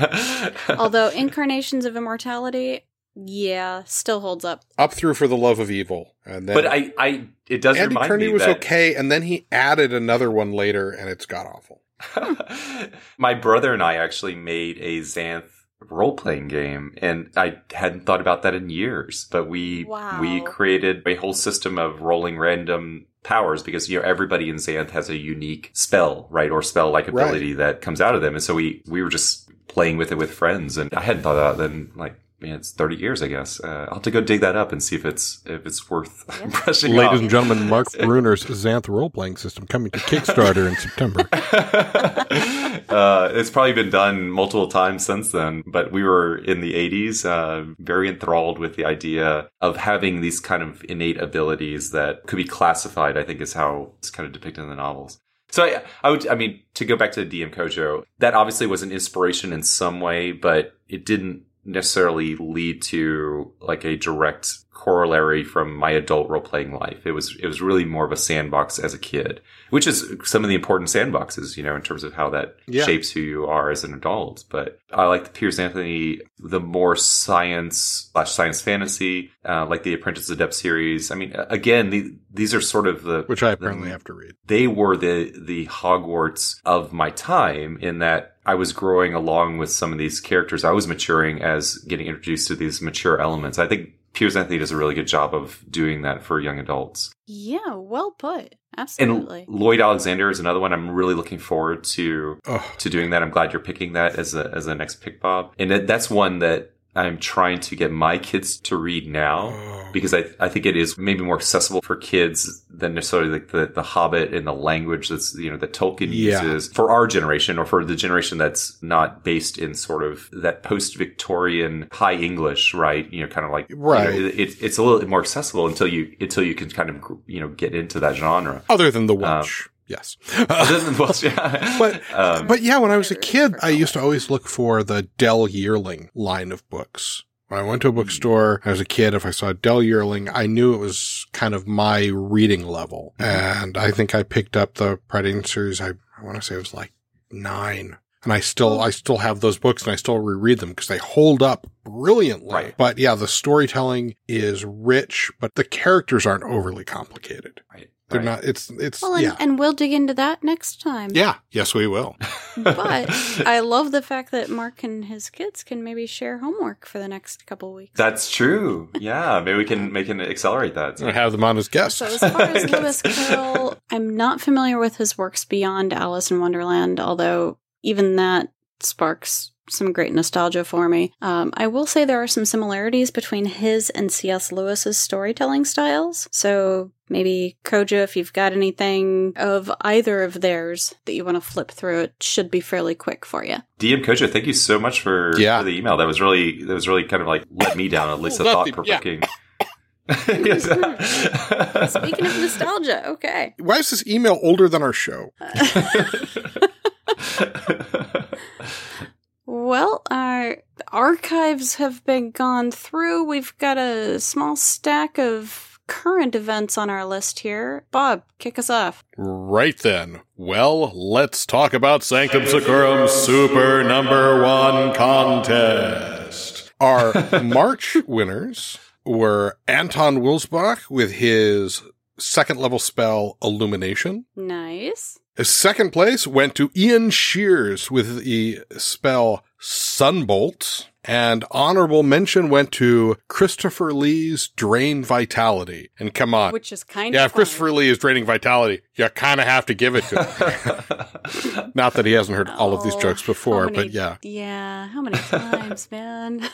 opinion. Although Incarnations of Immortality, yeah, still holds up. Up through for the love of evil, and then but I, I, it does Andy remind Kearney me was that okay, and then he added another one later, and it's got awful. My brother and I actually made a Xanth role playing game and I hadn't thought about that in years, but we Wow. we created a whole system of rolling random powers because you know everybody in Xanth has a unique spell, right? Or spell like Right. ability that comes out of them. And so we we were just playing with it with friends and I hadn't thought about that in like man, it's 30 years, I guess. Uh, I'll have to go dig that up and see if it's if it's worth brushing Ladies off. and gentlemen, Mark Bruner's Xanth role playing system coming to Kickstarter in September. uh, it's probably been done multiple times since then, but we were in the 80s, uh, very enthralled with the idea of having these kind of innate abilities that could be classified, I think is how it's kind of depicted in the novels. So I, I would, I mean, to go back to the DM Kojo, that obviously was an inspiration in some way, but it didn't necessarily lead to like a direct corollary from my adult role playing life. It was, it was really more of a sandbox as a kid, which is some of the important sandboxes, you know, in terms of how that Yeah. shapes who you are as an adult. But I like the Piers Anthony, the more science slash science fantasy, uh, like the Apprentice Adept series. I mean, again, the, these are sort of the, Which I apparently the- have to read. they were the the Hogwarts of my time in that I was growing along with some of these characters. I was maturing as getting introduced to these mature elements. I think Piers Anthony does a really good job of doing that for young adults. Yeah, well put. Absolutely. And Lloyd Alexander is another one I'm really looking forward to Oh, to doing that. I'm glad you're picking that as a as a next pick, Bob. And that, that's one that I'm trying to get my kids to read now. Because I, I think it is maybe more accessible for kids than necessarily like the, the Hobbit and the language that's, you know, that Tolkien Yeah. uses for our generation or for the generation that's not based in sort of that post Victorian high English, right? You know, kind of like, you know, Right. it, it- it's a little more accessible until you, until you can kind of, you know, get into that genre. Other than the Welsh, yes. Other than- well, yeah. But Um, but yeah, when I was a Whatever it is kid, I used to always look for the Dell Yearling line of books, When I went to a hmm. bookstore as a kid, if I saw Dell Yearling, I knew it was kind of my reading level. Mm-hmm. And I think I picked up the Prydain series. I, I want to say it was like nine. And I still, I still have those books and I still reread them because they hold up brilliantly. Right. But yeah, the storytelling is rich, but the characters aren't overly complicated. Right. They're right. not, it's, it's, Well, and, yeah. and we'll dig into that next time. yeah. Yes, we will. But I love the fact that Mark and his kids can maybe share homework for the next couple weeks. That's true. Yeah, maybe we can make can accelerate that. I have them on as guests. So as far as Lewis Carroll, I'm not familiar with his works beyond Alice in Wonderland, although even that sparks some great nostalgia for me. Um, I will say there are some similarities between his and C.S. Lewis's storytelling styles. So maybe Koja, if you've got anything of either of theirs that you want to flip through, it should be fairly quick for you. DM Koja, thank you so much for, Yeah. for the email. That was really that was really kind of like let me down at least a Let thought me- provoking. Speaking of nostalgia, okay. Why is this email older than our show? Well, our archives have been gone through. We've got a small stack of current events on our list here. Bob, kick us off. Right then. Well, let's talk about Sanctum Secorum Super Number One Contest. Our March winners were Anton Wilsbach with his second level spell Illumination. Nice. His second place went to Ian Shears with the spell Sunbolt. And honorable mention went to Christopher Lee's Drain Vitality. And come on. Which is kind Yeah, of if Christopher Lee is draining vitality, you kind of have to give it to him. Not that he hasn't heard all of these Oh, jokes before, many- but yeah. Yeah, how many times, man?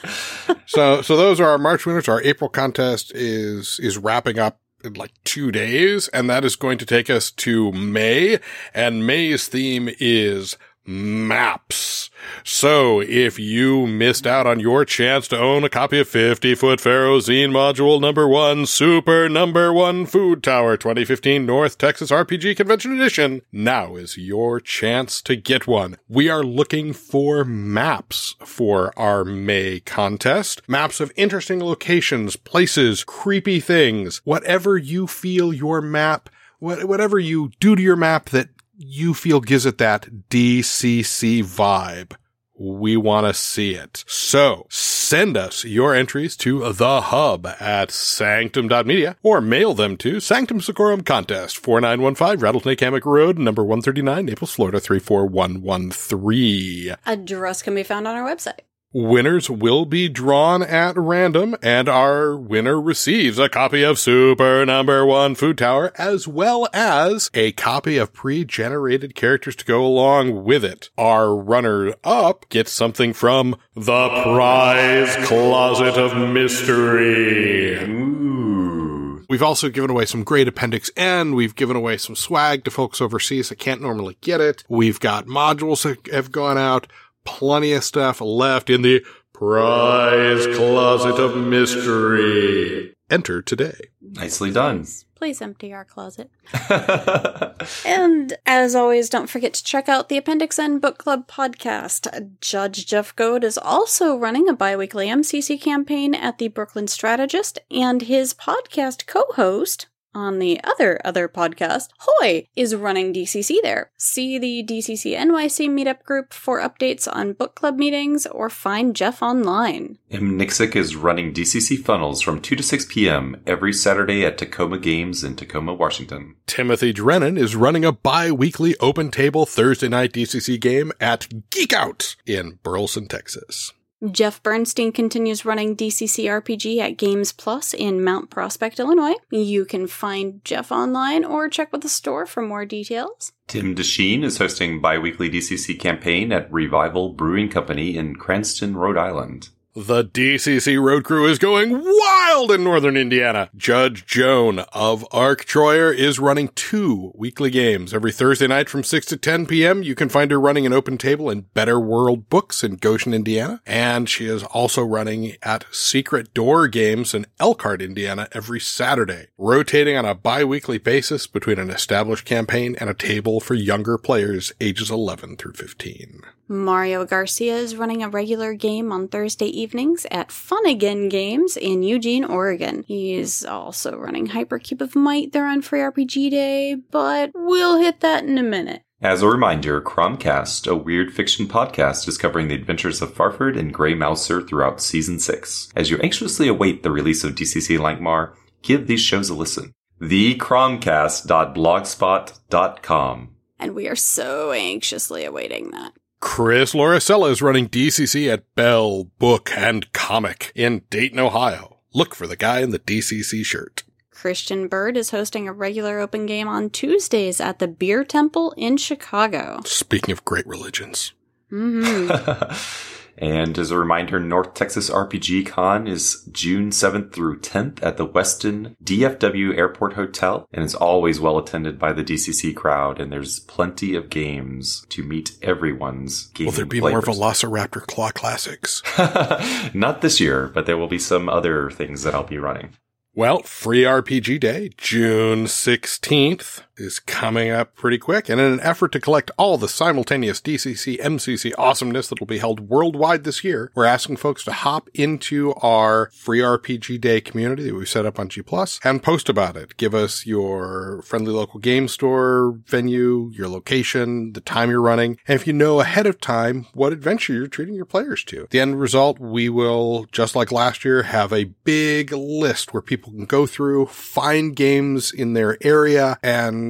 So, so those are our March winners. Our April contest is is wrapping up like two days, and that is going to take us to May. And May's theme is maps. So if you missed out on your chance to own a copy of 50 Foot Pharaoh Zine Module number one, Super number one Food Tower 2015 North Texas RPG Convention Edition, now is your chance to get one. We are looking for maps for our May contest. Maps of interesting locations, places, creepy things, whatever you feel your map whatever you do to your map that you feel gives it that DCC vibe. We want to see it. So send us your entries to the hub at sanctum.media or mail them to Sanctum Secorum Contest, 4915 Rattlesnake Hammock Road, number 139, Naples, Florida, 34113. Address can be found on our website. Winners will be drawn at random, and our winner receives a copy of Super Number One Food Tower, as well as a copy of pre-generated characters to go along with it. Our runner-up gets something from the Prize Closet of Mystery. Ooh. We've also given away some great Appendix N. We've given away some swag to folks overseas that can't normally get it. We've got modules that have gone out. Plenty of stuff left in the prize closet of mystery. Enter today. Nicely done. Please empty our closet. And as always, don't forget to check out the Appendix N Book Club podcast. Judge Jeff Goad is also running a biweekly MCC campaign at the Brooklyn Strategist, and his podcast co host on the other other podcast, Hoy, is running DCC there. See the DCC NYC meetup group for updates on book club meetings or find Jeff online. M. Nixick is running DCC Funnels from 2 to 6 p.m. every Saturday at Tacoma Games in Tacoma, Washington. Timothy Drennan is running a bi-weekly open table Thursday night DCC game at Geek Out in Burleson, Texas. Jeff Bernstein continues running DCC RPG at Games Plus in Mount Prospect, Illinois. You can find Jeff online or check with the store for more details. Tim DeSheen is hosting bi-weekly DCC campaign at Revival Brewing Company in Cranston, Rhode Island. The DCC road crew is going wild in northern Indiana. Judge Joan of Arc Troyer is running two weekly games every Thursday night from 6 to 10 p.m. You can find her running an open table in Better World Books in Goshen, Indiana. And she is also running at Secret Door Games in Elkhart, Indiana every Saturday, rotating on a bi-weekly basis between an established campaign and a table for younger players ages 11 through 15. Mario Garcia is running a regular game on Thursday evenings at Fun Again Games in Eugene, Oregon. He's also running Hypercube of Might there on Free RPG Day, but we'll hit that in a minute. As a reminder, Cromcast, a weird fiction podcast, is covering the adventures of Fafhrd and Grey Mouser throughout season six. As you anxiously await the release of DCC Lankhmar, give these shows a listen. TheCromcast.blogspot.com. And we are so anxiously awaiting that. Chris Lauricella is running DCC at Bell Book and Comic in Dayton, Ohio. Look for the guy in the DCC shirt. Christian Bird is hosting a regular open game on Tuesdays at the Beer Temple in Chicago. Speaking of great religions. hmm and as a reminder, North Texas RPG Con is June 7th through 10th at the Weston DFW Airport Hotel, and it's always well attended by the DCC crowd, and there's plenty of games to meet everyone's gaming Will there be more. Velociraptor Claw Classics? Not this year, but there will be some other things that I'll be running. Well, Free RPG Day, June 16th, is coming up pretty quick. And in an effort to collect all the simultaneous DCC MCC awesomeness that will be held worldwide this year, we're asking folks to hop into our Free RPG Day community that we've set up on G Plus and post about it. Give us your friendly local game store venue, your location, the time you're running, and if you know ahead of time what adventure you're treating your players to. The end result, we will, just like last year, have a big list where people can go through, find games in their area, and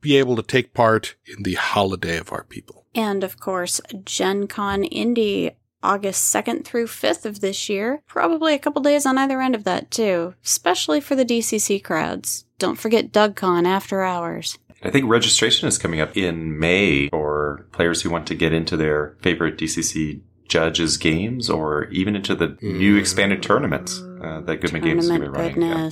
be able to take part in the holiday of our people. And of course, Gen Con Indy, August 2nd through 5th of this year. Probably a couple days on either end of that, too, especially for the DCC crowds. Don't forget DougCon after hours. I think registration is coming up in May for players who want to get into their favorite DCC judges games or even into the new expanded tournaments uh, that Goodman Games is going to be Tournament running. Yeah.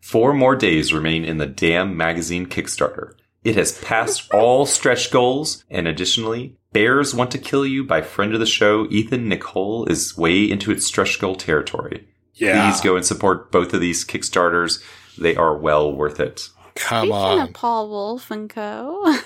Goodness. Four more days remain in the Damn Magazine Kickstarter. It has passed all stretch goals, and additionally, Bears Want to Kill You by friend of the show Ethan Nicolle is way into its stretch goal territory. Please go and support both of these Kickstarters. They are well worth it. Come Speaking on. of Paul Wolf and Co.,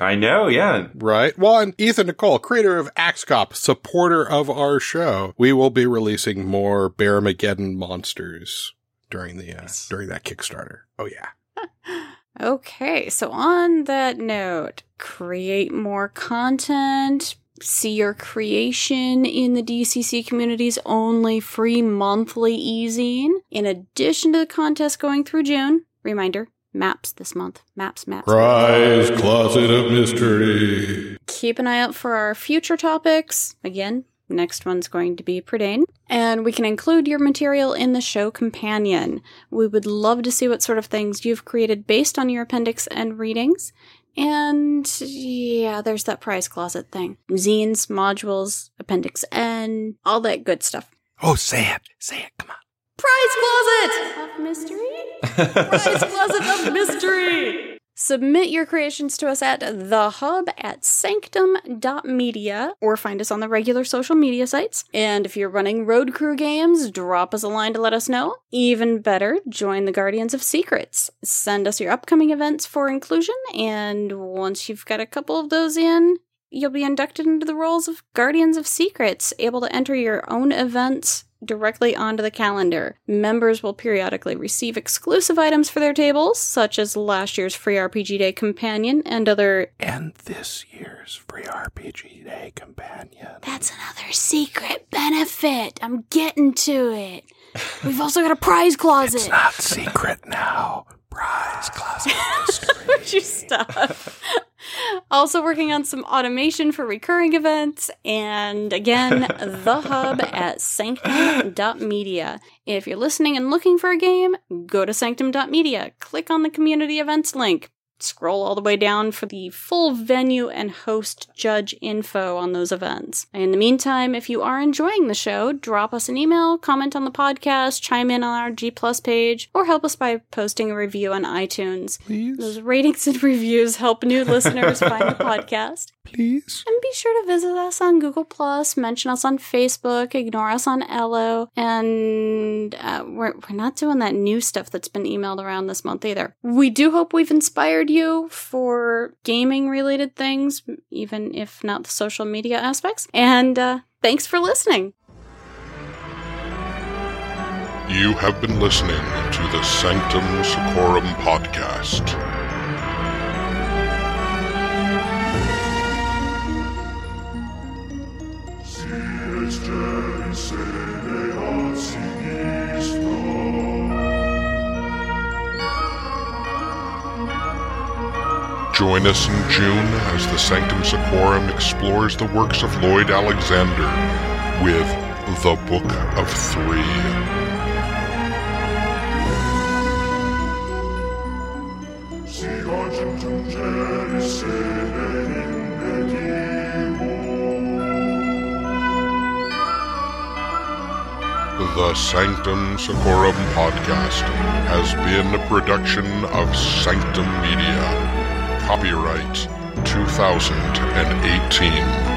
I know, yeah. Right. Well, and Ethan Nicolle, creator of AxeCop, supporter of our show, we will be releasing more Bearmageddon monsters during the uh, Nice. during that Kickstarter. Oh yeah. Okay, so on that note, create more content, see your creation in the DCC community's only free monthly ezine. In addition to the contest going through June, reminder, maps this month. Maps, maps. Prize Closet of Mystery. Keep an eye out for our future topics. Again, next one's going to be Prydain. And we can include your material in the show companion. We would love to see what sort of things you've created based on your appendix N readings. And yeah, there's that prize closet thing. Zines, modules, appendix N, all that good stuff. Oh, say it. Say it. Come on. Prize closet of mystery? Prize closet of mystery. Submit your creations to us at the hub at sanctum.media or find us on the regular social media sites. And if you're running road crew games, drop us a line to let us know. Even better, join the Guardians of Secrets. Send us your upcoming events for inclusion, and once you've got a couple of those in, you'll be inducted into the roles of Guardians of Secrets, able to enter your own events directly onto the calendar. Members will periodically receive exclusive items for their tables, such as last year's Free RPG Day Companion and other. And this year's Free RPG Day companion. That's another secret benefit. I'm getting to it. We've also got a prize closet. It's not secret now. Prize Closet of Mystery. Would you stop? Also working on some automation for recurring events, and again, the hub at sanctum.media. If you're listening and looking for a game, go to sanctum.media, click on the community events link. Scroll all the way down for the full venue and host judge info on those events. In the meantime, if you are enjoying the show, drop us an email, comment on the podcast, chime in on our G Plus page, or help us by posting a review on iTunes. Please. Those ratings and reviews help new listeners find the podcast. Please. And be sure to visit us on Google Plus, mention us on Facebook, ignore us on Ello, and uh, we're we're not doing that new stuff that's been emailed around this month either. We do hope we've inspired you for gaming related things, even if not the social media aspects. And uh, thanks for listening. You have been listening to the Sanctum Secorum podcast. Join us in June as the Sanctum Secorum explores the works of Lloyd Alexander with The Book of Three. The Sanctum Secorum podcast has been a production of Sanctum Media. Copyright 2018.